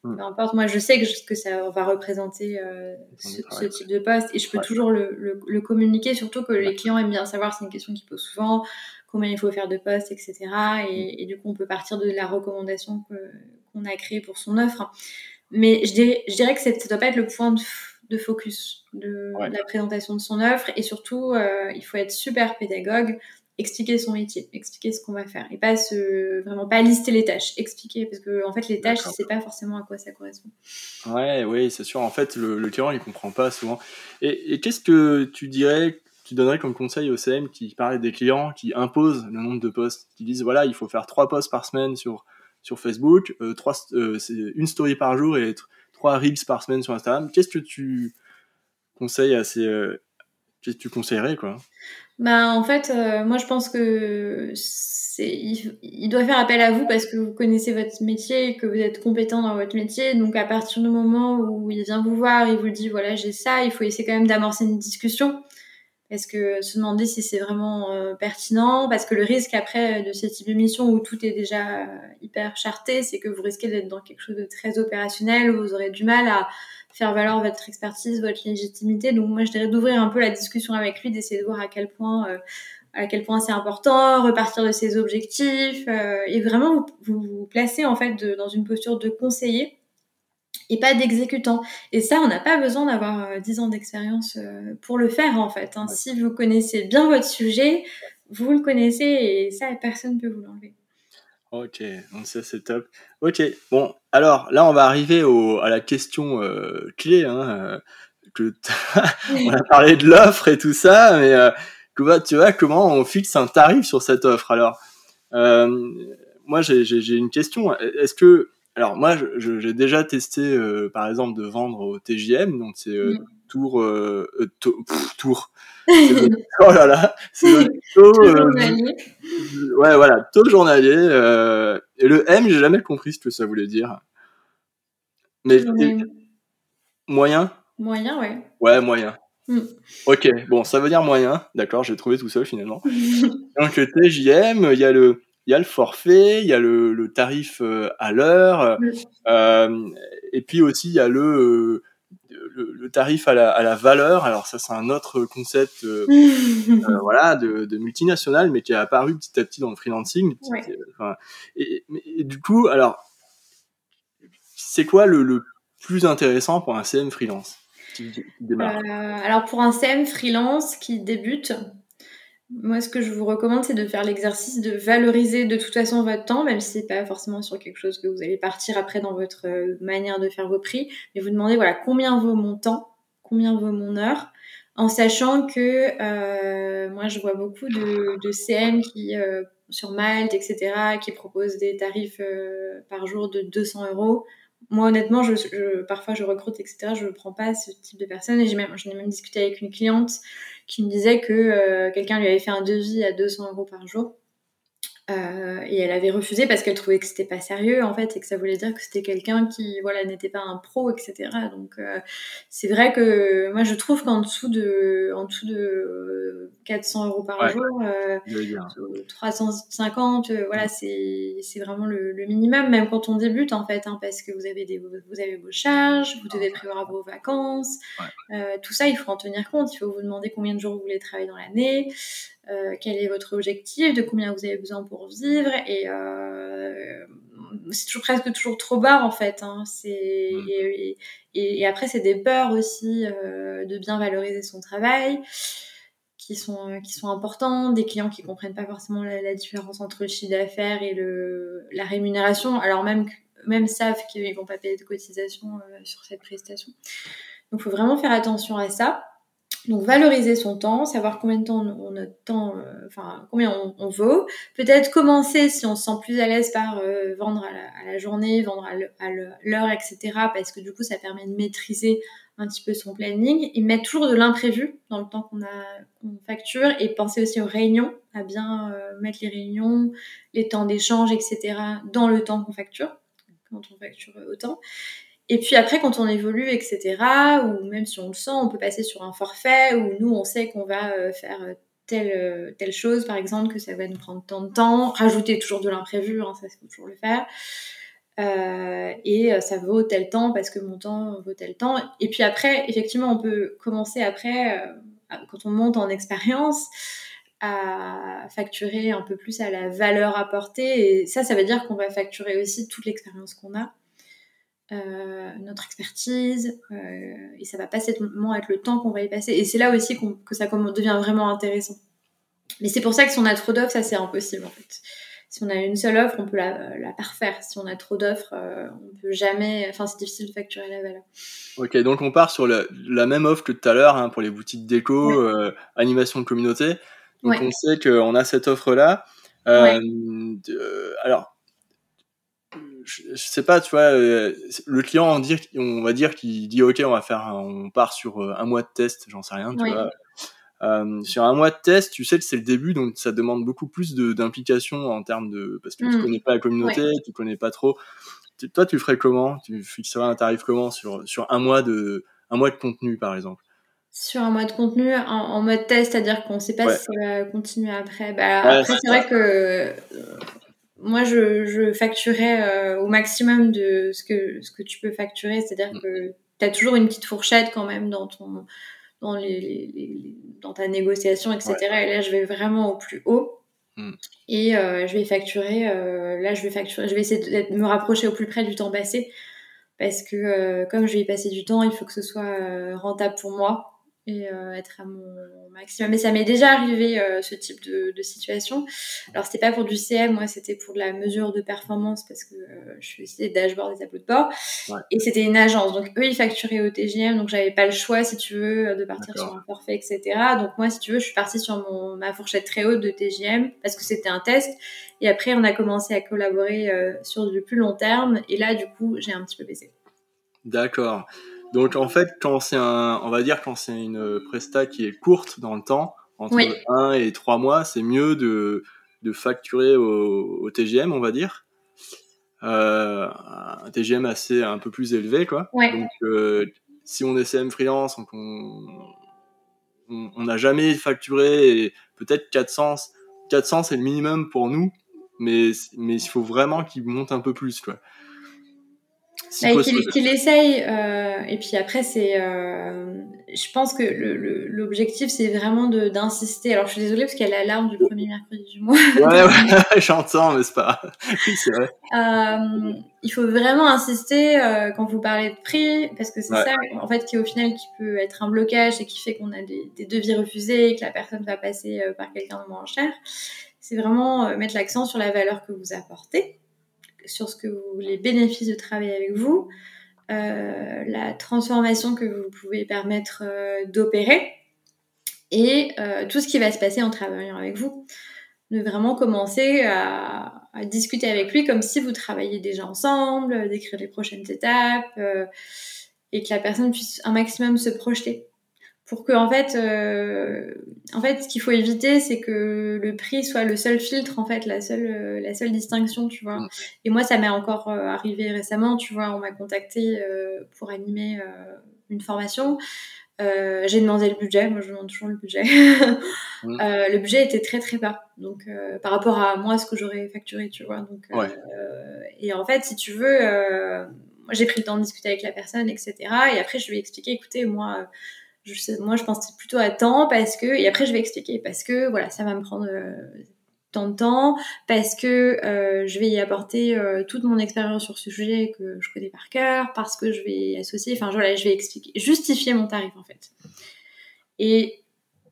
Hmm. Peu importe, moi je sais que, que ça va représenter euh, ce, type de poste et je peux toujours le, le, communiquer, surtout que les clients aiment bien savoir, c'est une question qu'ils posent souvent, combien il faut faire de postes, etc. Et, hmm. et, du coup, on peut partir de la recommandation qu'on a créée pour son offre. Mais je dirais, je dirais que ça ne doit pas être le point de, focus de, la présentation de son offre. Et surtout, euh, il faut être super pédagogue, expliquer son métier, expliquer ce qu'on va faire. Et pas se, vraiment pas lister les tâches, expliquer. Parce que, en fait, les tâches, c'est pas forcément à quoi ça correspond. Ouais, oui, c'est sûr. En fait, le, le client, il comprend pas souvent. Et, et qu'est-ce que tu dirais tu donnerais comme conseil au CM qui parlait des clients qui imposent le nombre de postes, qui disent voilà, il faut faire trois postes par semaine sur sur Facebook, euh, trois, euh, une story par jour et trois reels par semaine sur Instagram. Qu'est-ce que tu conseilles à ces, euh, qu'est-ce que tu conseillerais quoi? Bah, en fait, moi je pense que c'est, il, doit faire appel à vous parce que vous connaissez votre métier que vous êtes compétent dans votre métier. Donc à partir du moment où il vient vous voir, il vous dit voilà j'ai ça, il faut essayer quand même d'amorcer une discussion. Est-ce que se demander si c'est vraiment euh, pertinent? Parce que le risque après de ce type de mission où tout est déjà euh, hyper charté, c'est que vous risquez d'être dans quelque chose de très opérationnel, où vous aurez du mal à faire valoir votre expertise, votre légitimité. Donc moi, je dirais d'ouvrir un peu la discussion avec lui, d'essayer de voir à quel point, euh, à quel point c'est important, repartir de ses objectifs, et vraiment vous, vous, placer en fait dans une posture de conseiller et pas d'exécutant. Et ça, on n'a pas besoin d'avoir 10 euh, ans d'expérience euh, pour le faire en fait. Hein. Si vous connaissez bien votre sujet, vous le connaissez et ça, personne ne peut vous l'enlever. Ok, donc ça c'est top. Ok, bon, alors là, on va arriver au, à la question clé. Hein, que on a parlé de l'offre et tout ça, mais tu vois comment on fixe un tarif sur cette offre? Alors, moi, j'ai une question. Est-ce que alors moi, j'ai déjà testé, euh, par exemple, de vendre au TJM, donc c'est euh, mm. tour, euh, tour. oh là là, c'est taux journalier. ouais, voilà, taux journalier. et le M, j'ai jamais compris ce que ça voulait dire. Mais moyen? Moyen, ouais. Ouais, moyen. Mm. Ok, bon, ça veut dire moyen. D'accord, j'ai trouvé tout seul finalement. donc le TJM, il y a le il y a le forfait, il y a le, le tarif euh, à l'heure, euh, et puis aussi il y a le, le, le, tarif à la, à la valeur. Alors ça c'est un autre concept, euh, euh voilà, de, de multinationale, mais qui est apparu petit à petit dans le freelancing. Enfin, et, et, du coup, alors c'est quoi le, le plus intéressant pour un CM freelance qui, qui démarre? Alors pour un CM freelance qui débute, moi, ce que je vous recommande, c'est de faire l'exercice de valoriser de toute façon votre temps, même si c'est pas forcément sur quelque chose que vous allez partir après dans votre euh, manière de faire vos prix, mais vous demandez voilà combien vaut mon temps, combien vaut mon heure, en sachant que euh, moi je vois beaucoup de, de CM qui euh, sur Malte, etc., qui proposent des tarifs par jour de 200 euros. Moi, honnêtement, je, parfois je recrute, etc. Je ne prends pas ce type de personnes. Et j'ai même, j'en ai même discuté avec une cliente qui me disait que euh, quelqu'un lui avait fait un devis à 200 euros par jour. Euh, et elle avait refusé parce qu'elle trouvait que c'était pas sérieux en fait et que ça voulait dire que c'était quelqu'un qui voilà n'était pas un pro etc donc euh, c'est vrai que moi je trouve qu'en dessous de en dessous de 400 euros par jour euh, 350 euh, voilà c'est c'est vraiment le, le, minimum même quand on débute en fait hein, parce que vous avez des vous avez vos charges vous devez prévoir vos vacances tout ça il faut en tenir compte il faut vous demander combien de jours vous voulez travailler dans l'année euh, quel est votre objectif, de combien vous avez besoin pour vivre. Et euh, c'est toujours presque toujours trop bas en fait. Hein. C'est mm. et, et, après c'est des peurs aussi euh, de bien valoriser son travail qui sont qui sont importants, des clients qui comprennent pas forcément la, différence entre le chiffre d'affaires et le la rémunération, alors même même savent qu'ils vont pas payer de cotisation sur cette prestation. Donc faut vraiment faire attention à ça. Donc valoriser son temps, savoir combien de temps on, notre temps, euh, enfin combien on, on vaut. Peut-être commencer si on se sent plus à l'aise par euh, vendre à la, journée, vendre à l'heure, etc. Parce que du coup ça permet de maîtriser un petit peu son planning et mettre toujours de l'imprévu dans le temps qu'on facture et penser aussi aux réunions, à bien euh, mettre les réunions, les temps d'échange, etc. dans le temps qu'on facture quand on facture autant. Et puis après, quand on évolue, etc., ou même si on le sent, on peut passer sur un forfait où nous, on sait qu'on va euh, faire euh, telle, euh, telle chose, par exemple, que ça va nous prendre tant de temps, rajouter toujours de l'imprévu, hein, ça, faut toujours le faire. Et ça vaut tel temps parce que mon temps vaut tel temps. Et puis après, effectivement, on peut commencer après, quand on monte en expérience, à facturer un peu plus à la valeur apportée. Et ça, ça veut dire qu'on va facturer aussi toute l'expérience qu'on a. Euh, notre expertise, euh, et ça va pas seulement être le temps qu'on va y passer. Et c'est là aussi que ça devient vraiment intéressant. Mais c'est pour ça que si on a trop d'offres, ça c'est impossible en fait. Si on a une seule offre, on peut la, la parfaire. Si on a trop d'offres, euh, on peut jamais. Enfin, c'est difficile de facturer la valeur. Ok, donc on part sur la, la même offre que tout à l'heure hein, pour les boutiques déco, animation de communauté. Donc on sait qu'on a cette offre là. alors, je, sais pas, tu vois, euh, le client, on, dire, on va dire qu'il dit, OK, on va faire, on part sur euh, un mois de test, j'en sais rien, tu vois. Euh, sur un mois de test, tu sais que c'est le début, donc ça demande beaucoup plus d'implication en termes de, parce que tu mm. connais pas la communauté, tu connais pas trop. toi, tu ferais comment? Tu fixerais un tarif comment sur sur un mois de un mois de contenu, par exemple? Sur un mois de contenu en, mode test, c'est-à-dire qu'on sait pas si ça va continuer après. Bah, après, c'est vrai que moi, je, je facturais euh, au maximum de ce que, ce que tu peux facturer. C'est-à-dire mm. que tu as toujours une petite fourchette quand même dans, ton, dans, les, les, dans ta négociation, etc. Et là, je vais vraiment au plus haut. Mm. Et euh, je vais facturer, euh, là, je vais facturer, je vais essayer de me rapprocher au plus près du temps passé. Parce que comme je vais y passer du temps, il faut que ce soit rentable pour moi. Et euh, être à mon maximum. Mais ça m'est déjà arrivé euh, ce type de, situation. Alors c'était pas pour du CM, moi c'était pour de la mesure de performance parce que euh, je suis aussi des dashboards, des tableaux de bord. Et c'était une agence, donc eux ils facturaient au TGM, donc j'avais pas le choix si tu veux de partir sur un forfait, etc. Donc moi si tu veux, je suis partie sur mon, ma fourchette très haute de TGM parce que c'était un test. Et après on a commencé à collaborer sur du plus long terme. Et là du coup j'ai un petit peu baissé. D'accord. Donc en fait, quand c'est un, on va dire quand c'est une presta qui est courte dans le temps, entre 1 et 3 mois, c'est mieux de, de facturer au, TGM, on va dire. Euh, un TGM assez un peu plus élevé, quoi. Donc euh, si on est CM freelance, on n'a jamais facturé peut-être 400. 400 c'est le minimum pour nous, mais, mais il faut vraiment qu'il monte un peu plus, quoi. Bah, qu'il essaye. Euh, et puis après, c'est. Euh, je pense que l'objectif, c'est vraiment d'insister. Alors, je suis désolée parce qu'il y a l'alarme du premier mercredi du mois. Ouais, ouais, j'entends, mais c'est pas. c'est vrai. Euh, il faut vraiment insister quand vous parlez de prix, parce que c'est ça, en fait, qui au final qui peut être un blocage et qui fait qu'on a des, des, devis refusés et que la personne va passer par quelqu'un de moins cher. C'est vraiment mettre l'accent sur la valeur que vous apportez sur ce que vous, les bénéfices de travailler avec vous, euh, la transformation que vous pouvez permettre euh, d'opérer et euh, tout ce qui va se passer en travaillant avec vous. De vraiment commencer à, discuter avec lui comme si vous travailliez déjà ensemble, d'écrire les prochaines étapes et que la personne puisse un maximum se projeter pour que en fait, euh, en fait, ce qu'il faut éviter, c'est que le prix soit le seul filtre, en fait, la seule, euh, la seule distinction, tu vois. Et moi, ça m'est encore euh, arrivé récemment, tu vois, on m'a contacté pour animer une formation. j'ai demandé le budget, moi je demande toujours le budget. le budget était très très bas, donc par rapport à moi ce que j'aurais facturé, tu vois. Donc, et en fait, si tu veux, j'ai pris le temps de discuter avec la personne, etc. Et après je lui ai expliqué, écoutez, moi je sais, moi, je pense plutôt à temps parce que, et après, je vais expliquer parce que, voilà, ça va me prendre euh, tant de temps, parce que euh, je vais y apporter euh, toute mon expérience sur ce sujet que je connais par cœur, parce que je vais associer, enfin, voilà, je vais expliquer, justifier mon tarif, en fait. Et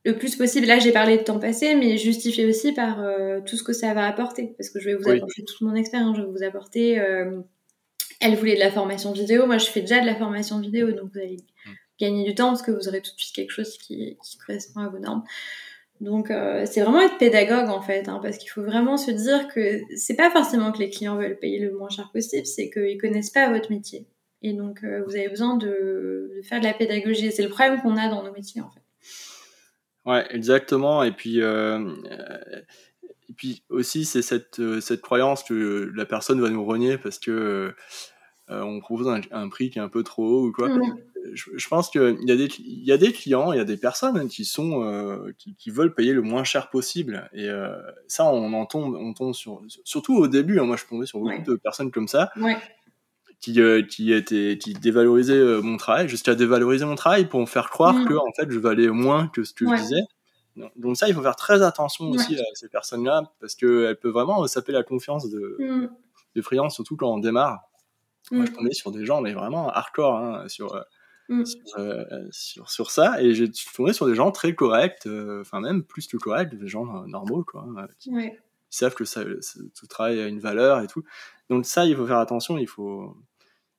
le plus possible, là, j'ai parlé de temps passé, mais justifier aussi par tout ce que ça va apporter, parce que je vais vous apporter toute mon expérience, je vais vous apporter. elle voulait de la formation vidéo, moi, je fais déjà de la formation vidéo, donc vous allez gagner du temps parce que vous aurez tout de suite quelque chose qui, correspond à vos normes. Donc euh, c'est vraiment être pédagogue en fait, hein, parce qu'il faut vraiment se dire que c'est pas forcément que les clients veulent payer le moins cher possible, c'est qu'ils connaissent pas votre métier. Et donc euh, vous avez besoin de, faire de la pédagogie. C'est le problème qu'on a dans nos métiers en fait. Ouais, exactement. Et puis, euh, et puis aussi c'est cette, cette croyance que la personne va nous renier parce que on propose un, prix qui est un peu trop haut ou quoi. Mmh je, pense qu'il y, a des, il y a des clients, il y a des personnes qui, sont, euh, qui, veulent payer le moins cher possible. Et euh, ça, on en tombe, on tombe sur, surtout au début, hein, moi je tombais sur beaucoup de personnes comme ça. Qui, euh, qui, étaient, qui dévalorisaient mon travail, jusqu'à dévaloriser mon travail pour me faire croire mm. que en fait, je valais moins que ce que je disais. Donc ça, il faut faire très attention aussi à ces personnes-là, parce qu'elles peuvent vraiment saper la confiance de, mm. de freelance, surtout quand on démarre. Moi, je mm. tombais sur des gens, mais vraiment hardcore, hein, sur Mm. Euh, sur, sur, ça. Et j'ai tombé sur des gens très corrects, euh, enfin même plus que corrects, des gens euh, normaux, quoi, qui, savent que ça, tout travail a une valeur et tout. Donc ça, il faut faire attention, il faut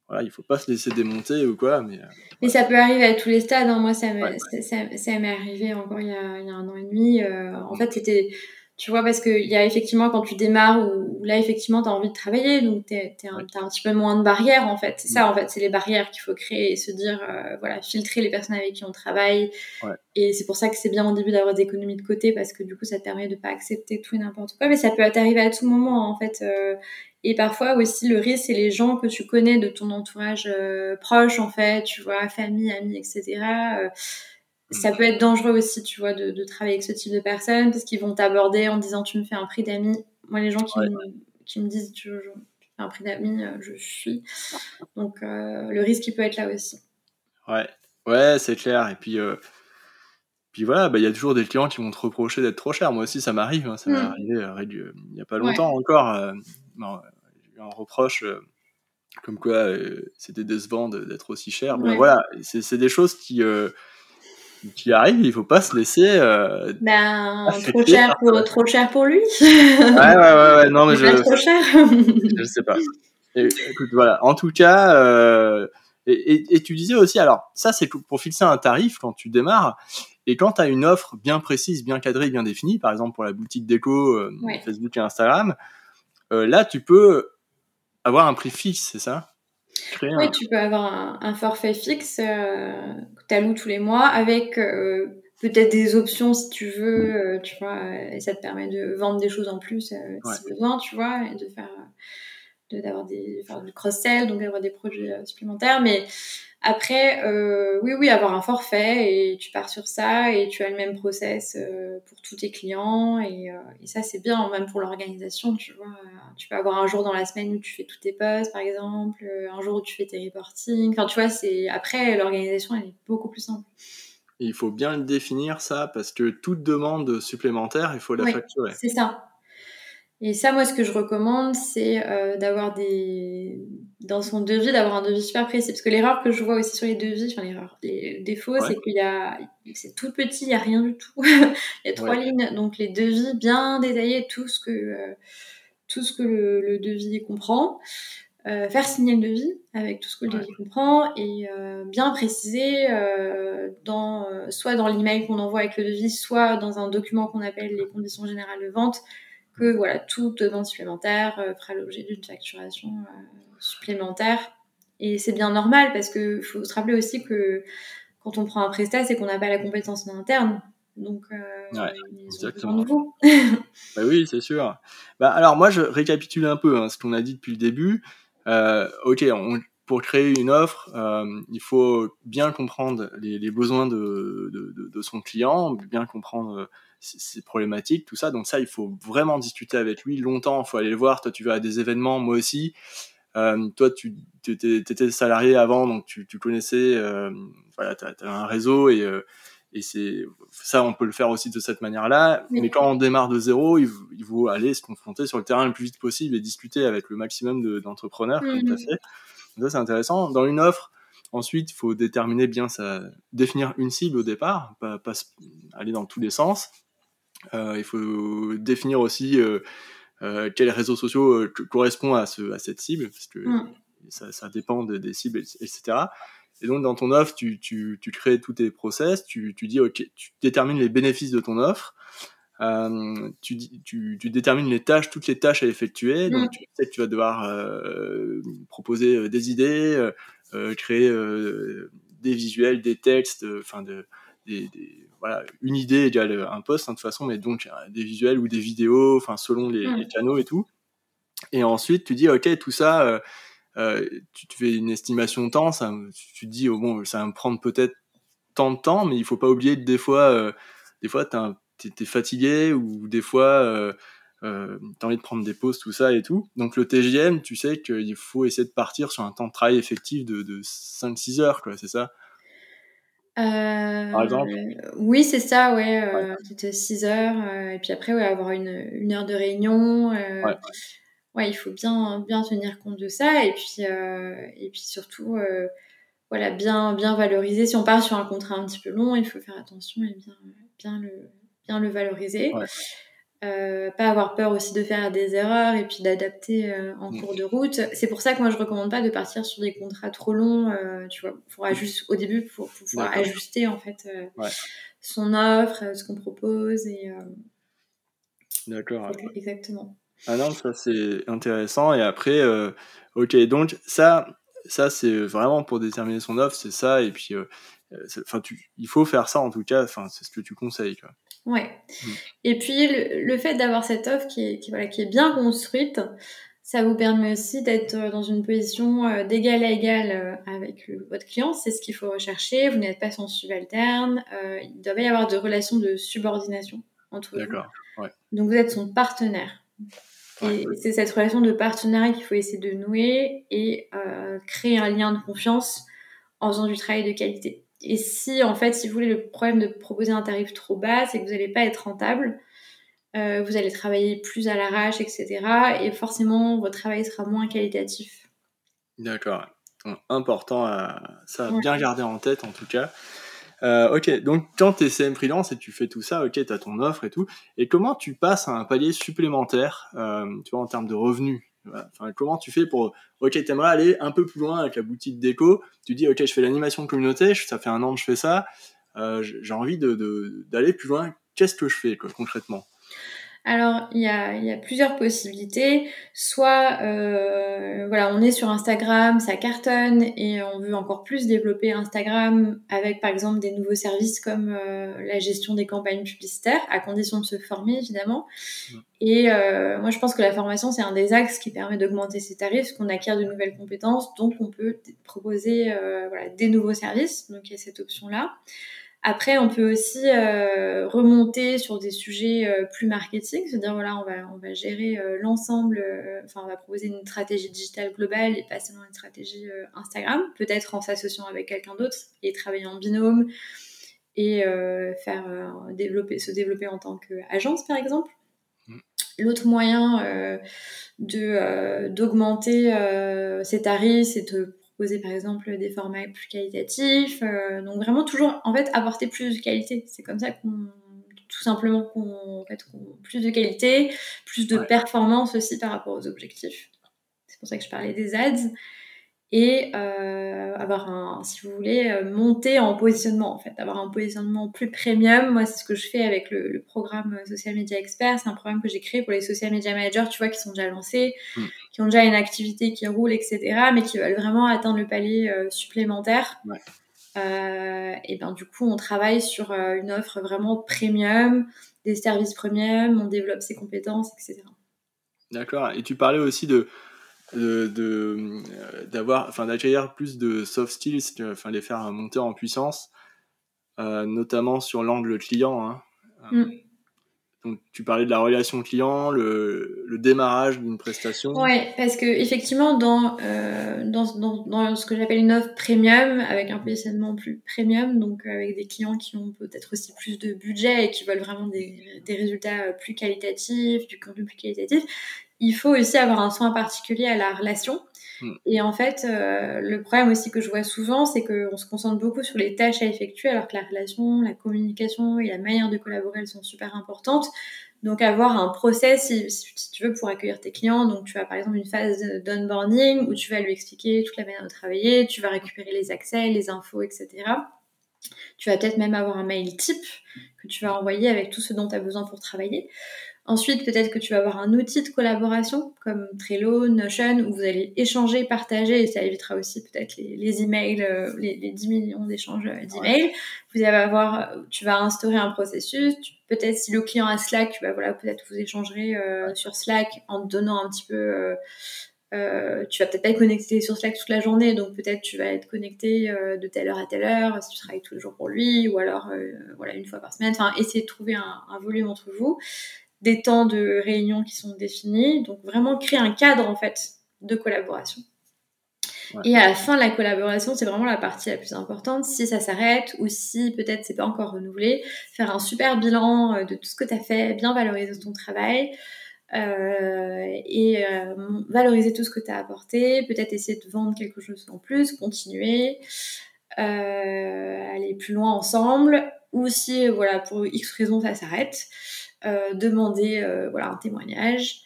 voilà, il faut pas se laisser démonter ou quoi. Mais, mais ça peut arriver à tous les stades. Hein. Moi, ça m'est arrivé encore il y, a, il y, a, un an et demi. en fait, c'était tu vois, parce qu'il y a effectivement, quand tu démarres, où, là, effectivement, tu as envie de travailler, donc tu as un petit peu moins de barrières, en fait. C'est ça, en fait, c'est les barrières qu'il faut créer et se dire, euh, voilà, filtrer les personnes avec qui on travaille. Et c'est pour ça que c'est bien au début d'avoir des économies de côté, parce que du coup, ça te permet de pas accepter tout et n'importe quoi. Mais ça peut t'arriver à tout moment, en fait. Euh. et parfois aussi, le risque, c'est les gens que tu connais de ton entourage euh, proche, en fait, tu vois, famille, amis, etc ça peut être dangereux aussi, tu vois, de, travailler avec ce type de personnes parce qu'ils vont t'aborder en disant tu me fais un prix d'amis. Moi, les gens qui, me, disent tu, fais un prix d'amis, euh, je suis. Donc, euh, le risque, il peut être là aussi. Ouais, ouais, c'est clair. Et puis, euh, puis voilà, bah, il y a toujours des clients qui vont te reprocher d'être trop cher. Moi aussi, ça m'arrive. Hein, ça m'est mm. arrivé il n'y a pas longtemps encore. j'ai eu un reproche comme quoi c'était décevant d'être aussi cher. Bon, voilà, c'est des choses qui tu y arrives, il faut pas se laisser. Euh, ben, trop cher, pour, trop cher pour lui. ouais, ouais, ouais, ouais, non, mais je. trop cher. je sais pas. écoute, voilà. En tout cas, euh, et, et, tu disais aussi, alors, ça, c'est pour fixer un tarif quand tu démarres. Et quand tu as une offre bien précise, bien cadrée, bien définie, par exemple pour la boutique déco euh, Facebook et Instagram, là, tu peux avoir un prix fixe, c'est ça? Oui, tu peux avoir un, forfait fixe euh, que tu alloues tous les mois avec euh, peut-être des options si tu veux, tu vois, et ça te permet de vendre des choses en plus si besoin, tu vois, et de faire d'avoir des faire du cross-sell, donc d'avoir des produits supplémentaires. Mais après, euh, oui, oui, avoir un forfait et tu pars sur ça et tu as le même process euh, pour tous tes clients et, euh, et ça c'est bien, même pour l'organisation, tu vois. Tu peux avoir un jour dans la semaine où tu fais tous tes posts, par exemple, un jour où tu fais tes reporting. Enfin, tu vois, c'est après l'organisation elle est beaucoup plus simple. il faut bien le définir ça parce que toute demande supplémentaire, il faut la facturer. C'est ça. Et ça, moi, ce que je recommande, c'est euh, d'avoir des. Dans son devis, d'avoir un devis super précis. Parce que l'erreur que je vois aussi sur les devis, enfin, l'erreur, les défauts, c'est qu'il y a. C'est tout petit, il n'y a rien du tout. il y a trois lignes. Donc, les devis bien détaillés, tout ce que, euh, tout ce que le, devis comprend. Euh, faire signer le devis avec tout ce que le devis comprend et bien préciser dans, soit dans l'email qu'on envoie avec le devis, soit dans un document qu'on appelle les conditions générales de vente que voilà, toute demande supplémentaire euh, fera l'objet d'une facturation euh, supplémentaire. Et c'est bien normal parce qu'il faut se rappeler aussi que quand on prend un prestat, c'est qu'on n'a pas la compétence en interne. Donc, euh, ouais, exactement. bah oui, c'est sûr. Bah, alors, moi, je récapitule un peu hein, ce qu'on a dit depuis le début. ok, pour créer une offre, il faut bien comprendre les, besoins de, de, de, son client, bien comprendre c'est problématique, tout ça. Donc ça, il faut vraiment discuter avec lui longtemps. Il faut aller le voir. Toi, tu vas à des événements, moi aussi. Euh, toi, tu étais salarié avant, donc tu, tu connaissais, euh, voilà, tu as, un réseau et, euh, et c'est ça, on peut le faire aussi de cette manière-là. Mais quand on démarre de zéro, il, il, faut aller se confronter sur le terrain le plus vite possible et discuter avec le maximum d'entrepreneurs, as mmh. fait. ça, c'est intéressant. Dans une offre, ensuite, il faut déterminer bien ça, définir une cible au départ, pas, pas aller dans tous les sens. Euh, il faut définir aussi euh, euh, quels réseaux sociaux correspondent à, ce, à cette cible, parce que mm. ça, ça, dépend des cibles, etc. Et donc, dans ton offre, tu, tu, tu crées tous tes process, tu, tu, dis, OK, tu détermines les bénéfices de ton offre, euh, tu, tu, tu, détermines les tâches, toutes les tâches à effectuer. Donc, mm. tu sais que tu vas devoir euh, proposer des idées, euh, créer des visuels, des textes, enfin, de, des, des, voilà, une idée égale un post, hein, de toute façon, mais donc des visuels ou des vidéos, enfin, selon les, mm. canaux et tout. Et ensuite, tu dis, OK, tout ça, euh, euh, tu, te fais une estimation de temps, ça, tu te dis, oh, bon, ça va me prendre peut-être tant de temps, mais il faut pas oublier que des fois, euh, des fois, tu es, fatigué ou des fois, tu as envie de prendre des pauses, tout ça et tout. Donc, le TGM, tu sais qu'il faut essayer de partir sur un temps de travail effectif de, de 5-6 heures, quoi, c'est ça? Par exemple euh, Oui, c'est ça, ouais. Euh, Peut-être 6 heures. Euh, et puis après, ouais, avoir une, une heure de réunion. Ouais. ouais. il faut bien, bien tenir compte de ça. Et puis, et puis surtout, voilà, bien, bien valoriser. Si on part sur un contrat un petit peu long, il faut faire attention et bien, bien, le, bien le valoriser. Euh, pas avoir peur aussi de faire des erreurs et puis d'adapter euh, en mm. cours de route. C'est pour ça que moi je recommande pas de partir sur des contrats trop longs, euh, tu vois, pour ajuster, au début pour, pouvoir ajuster en fait son offre, ce qu'on propose et. D'accord. Exactement. Ah non, ça c'est intéressant et après, ok, donc ça, ça c'est vraiment pour déterminer son offre, c'est ça et puis, enfin, il faut faire ça en tout cas, enfin, c'est ce que tu conseilles, quoi. Ouais. Mm. Et puis le, fait d'avoir cette offre qui est, qui, voilà, qui est bien construite, ça vous permet aussi d'être euh, dans une position euh, d'égal à égal euh, avec votre client. C'est ce qu'il faut rechercher. Vous n'êtes pas son subalterne. il doit y avoir de relations de subordination entre vous. D'accord. Ouais. Donc vous êtes son partenaire. Et c'est cette relation de partenariat qu'il faut essayer de nouer et créer un lien de confiance en faisant du travail de qualité. Et si, en fait, si vous voulez, le problème de proposer un tarif trop bas, c'est que vous n'allez pas être rentable. Euh, vous allez travailler plus à l'arrache, etc. Et forcément, votre travail sera moins qualitatif. D'accord. important à ça, bien garder en tête en tout cas. Euh, ok, donc quand tu es CM freelance et tu fais tout ça, ok, tu as ton offre et tout, et comment tu passes à un palier supplémentaire, euh, tu vois, en termes de revenus? Comment tu fais pour, ok, t'aimerais aller un peu plus loin avec la boutique déco, tu dis, ok, je fais l'animation communauté, ça fait un an que je fais ça, euh, j'ai envie d'aller plus loin, qu'est-ce que je fais concrètement? Alors, il y a, y a, plusieurs possibilités. Soit, euh, voilà, on est sur Instagram, ça cartonne et on veut encore plus développer Instagram avec, par exemple, des nouveaux services comme euh, la gestion des campagnes publicitaires, à condition de se former, évidemment. Et euh, moi, je pense que la formation, c'est un des axes qui permet d'augmenter ses tarifs, qu'on acquiert de nouvelles compétences, donc on peut proposer euh, voilà, des nouveaux services. Donc, il y a cette option-là. Après, on peut aussi euh, remonter sur des sujets euh, plus marketing, c'est-à-dire voilà, on va on va gérer euh, l'ensemble, enfin on va proposer une stratégie digitale globale et pas seulement une stratégie Instagram, peut-être en s'associant avec quelqu'un d'autre et travailler en binôme et faire développer se développer en tant qu'agence par exemple. Mm. L'autre moyen de d'augmenter ses tarifs, c'est de proposer par exemple des formats plus qualitatifs. Euh, donc vraiment toujours en fait apporter plus de qualité. C'est comme ça qu'on tout simplement qu'on en fait, plus de qualité, plus de performance aussi par rapport aux objectifs. C'est pour ça que je parlais des ads et euh, avoir un, si vous voulez, euh, monter en positionnement en fait, avoir un positionnement plus premium. Moi, c'est ce que je fais avec le, le programme Social Media Expert. C'est un programme que j'ai créé pour les social media managers, tu vois, qui sont déjà lancés, hmm. Qui ont déjà une activité qui roule, etc., mais qui veulent vraiment atteindre le palier euh, supplémentaire. Ouais. Euh, et ben du coup, on travaille sur euh, une offre vraiment premium, des services premium, on développe ses compétences, etc. D'accord. Et tu parlais aussi de d'avoir enfin d'accueillir plus de soft skills enfin les faire monter en puissance notamment sur l'angle client hein. mm. Tu parlais de la relation client le, démarrage d'une prestation ouais parce que effectivement dans euh, dans, dans, dans, ce que j'appelle une offre premium avec un positionnement plus premium donc avec des clients qui ont peut-être aussi plus de budget et qui veulent vraiment des, des résultats plus qualitatifs du contenu plus qualitatif il faut aussi avoir un soin particulier à la relation. Hmm. Et en fait, euh, le problème aussi que je vois souvent, c'est qu'on se concentre beaucoup sur les tâches à effectuer, alors que la relation, la communication et la manière de collaborer, elles sont super importantes. Donc avoir un process, si, tu veux, pour accueillir tes clients. Donc tu as par exemple une phase d'onboarding où tu vas lui expliquer toute la manière de travailler, tu vas récupérer les accès, les infos, etc. Tu vas peut-être même avoir un mail type que tu vas envoyer avec tout ce dont tu as besoin pour travailler. Ensuite, peut-être que tu vas avoir un outil de collaboration comme Trello, Notion, où vous allez échanger, partager, et ça évitera aussi peut-être les, les, emails, euh, les, les 10 millions d'échanges euh, d'emails. Vous allez avoir, tu vas instaurer un processus. Peut-être si le client a Slack, bah voilà, peut-être vous échangerez euh, sur Slack en te donnant un petit peu. Euh, tu vas peut-être pas être connecté sur Slack toute la journée, donc peut-être tu vas être connecté de telle heure à telle heure si tu travailles tous les jours pour lui, ou alors voilà une fois par semaine. Enfin, essayez de trouver un, un volume entre vous des temps de réunion qui sont définis. Donc vraiment créer un cadre en fait de collaboration. Et à la fin de la collaboration, c'est vraiment la partie la plus importante. Si ça s'arrête ou si peut-être c'est pas encore renouvelé, faire un super bilan euh, de tout ce que tu as fait, bien valoriser ton travail euh, et euh, valoriser tout ce que tu as apporté, peut-être essayer de vendre quelque chose en plus, continuer, aller plus loin ensemble ou si voilà pour X raison ça s'arrête, demander euh, voilà, un témoignage,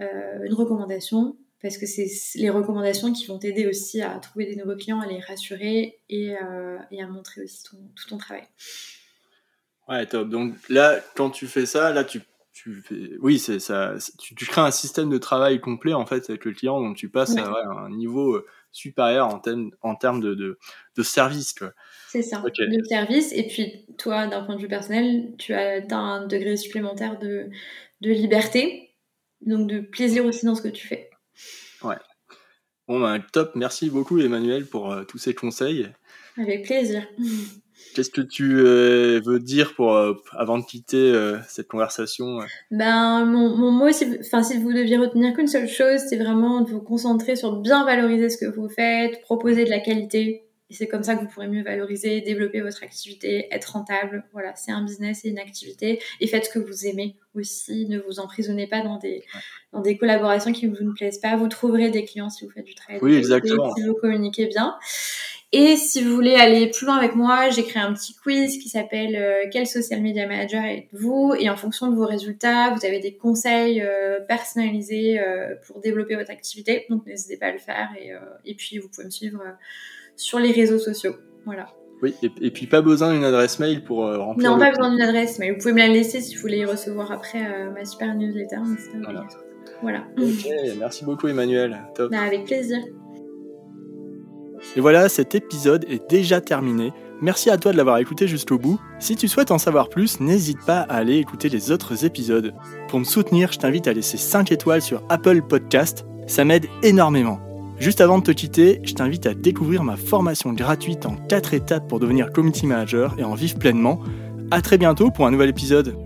euh, une recommandation, parce que c'est les recommandations qui vont t'aider aussi à trouver des nouveaux clients, à les rassurer et, et à montrer aussi ton, tout ton travail. Ouais, top. Donc là, quand tu fais ça, là, tu, tu fais... oui, c'est ça, tu, tu, crées un système de travail complet en fait avec le client, donc tu passes à un niveau supérieur en termes en termes de, de, de service. Quoi. C'est ça, de service. Et puis, toi, d'un point de vue personnel, tu as un degré supplémentaire de, de liberté, donc de plaisir aussi dans ce que tu fais. Ouais. Bon, ben, top. Merci beaucoup, Emmanuel, pour euh, tous ces conseils. Avec plaisir. Qu'est-ce que tu euh, veux dire pour, euh, avant de quitter cette conversation ben, mon, mon mot, si, si vous deviez retenir qu'une seule chose, c'est vraiment de vous concentrer sur bien valoriser ce que vous faites, proposer de la qualité, et c'est comme ça que vous pourrez mieux valoriser, développer votre activité, être rentable. Voilà, c'est un business et une activité. Et faites ce que vous aimez aussi. Ne vous emprisonnez pas dans des, dans des collaborations qui vous ne plaisent pas. Vous trouverez des clients si vous faites du travail. Oui, exactement. Si vous communiquez bien. Et si vous voulez aller plus loin avec moi, j'ai créé un petit quiz qui s'appelle euh, Quel social media manager êtes-vous? Et en fonction de vos résultats, vous avez des conseils euh, personnalisés euh, pour développer votre activité. Donc n'hésitez pas à le faire. Et, et puis vous pouvez me suivre sur les réseaux sociaux. Voilà. Oui, et, puis pas besoin d'une adresse mail pour remplir. Non, pas besoin d'une adresse mail. Vous pouvez me la laisser si vous voulez recevoir après ma super newsletter. Voilà. voilà. Ok, merci beaucoup Emmanuel. Top. Bah, avec plaisir. Et voilà, cet épisode est déjà terminé. Merci à toi de l'avoir écouté jusqu'au bout. Si tu souhaites en savoir plus, n'hésite pas à aller écouter les autres épisodes. Pour me soutenir, je t'invite à laisser 5 étoiles sur Apple Podcast, ça m'aide énormément. Juste avant de te quitter, je t'invite à découvrir ma formation gratuite en 4 étapes pour devenir community manager et en vivre pleinement. A très bientôt pour un nouvel épisode.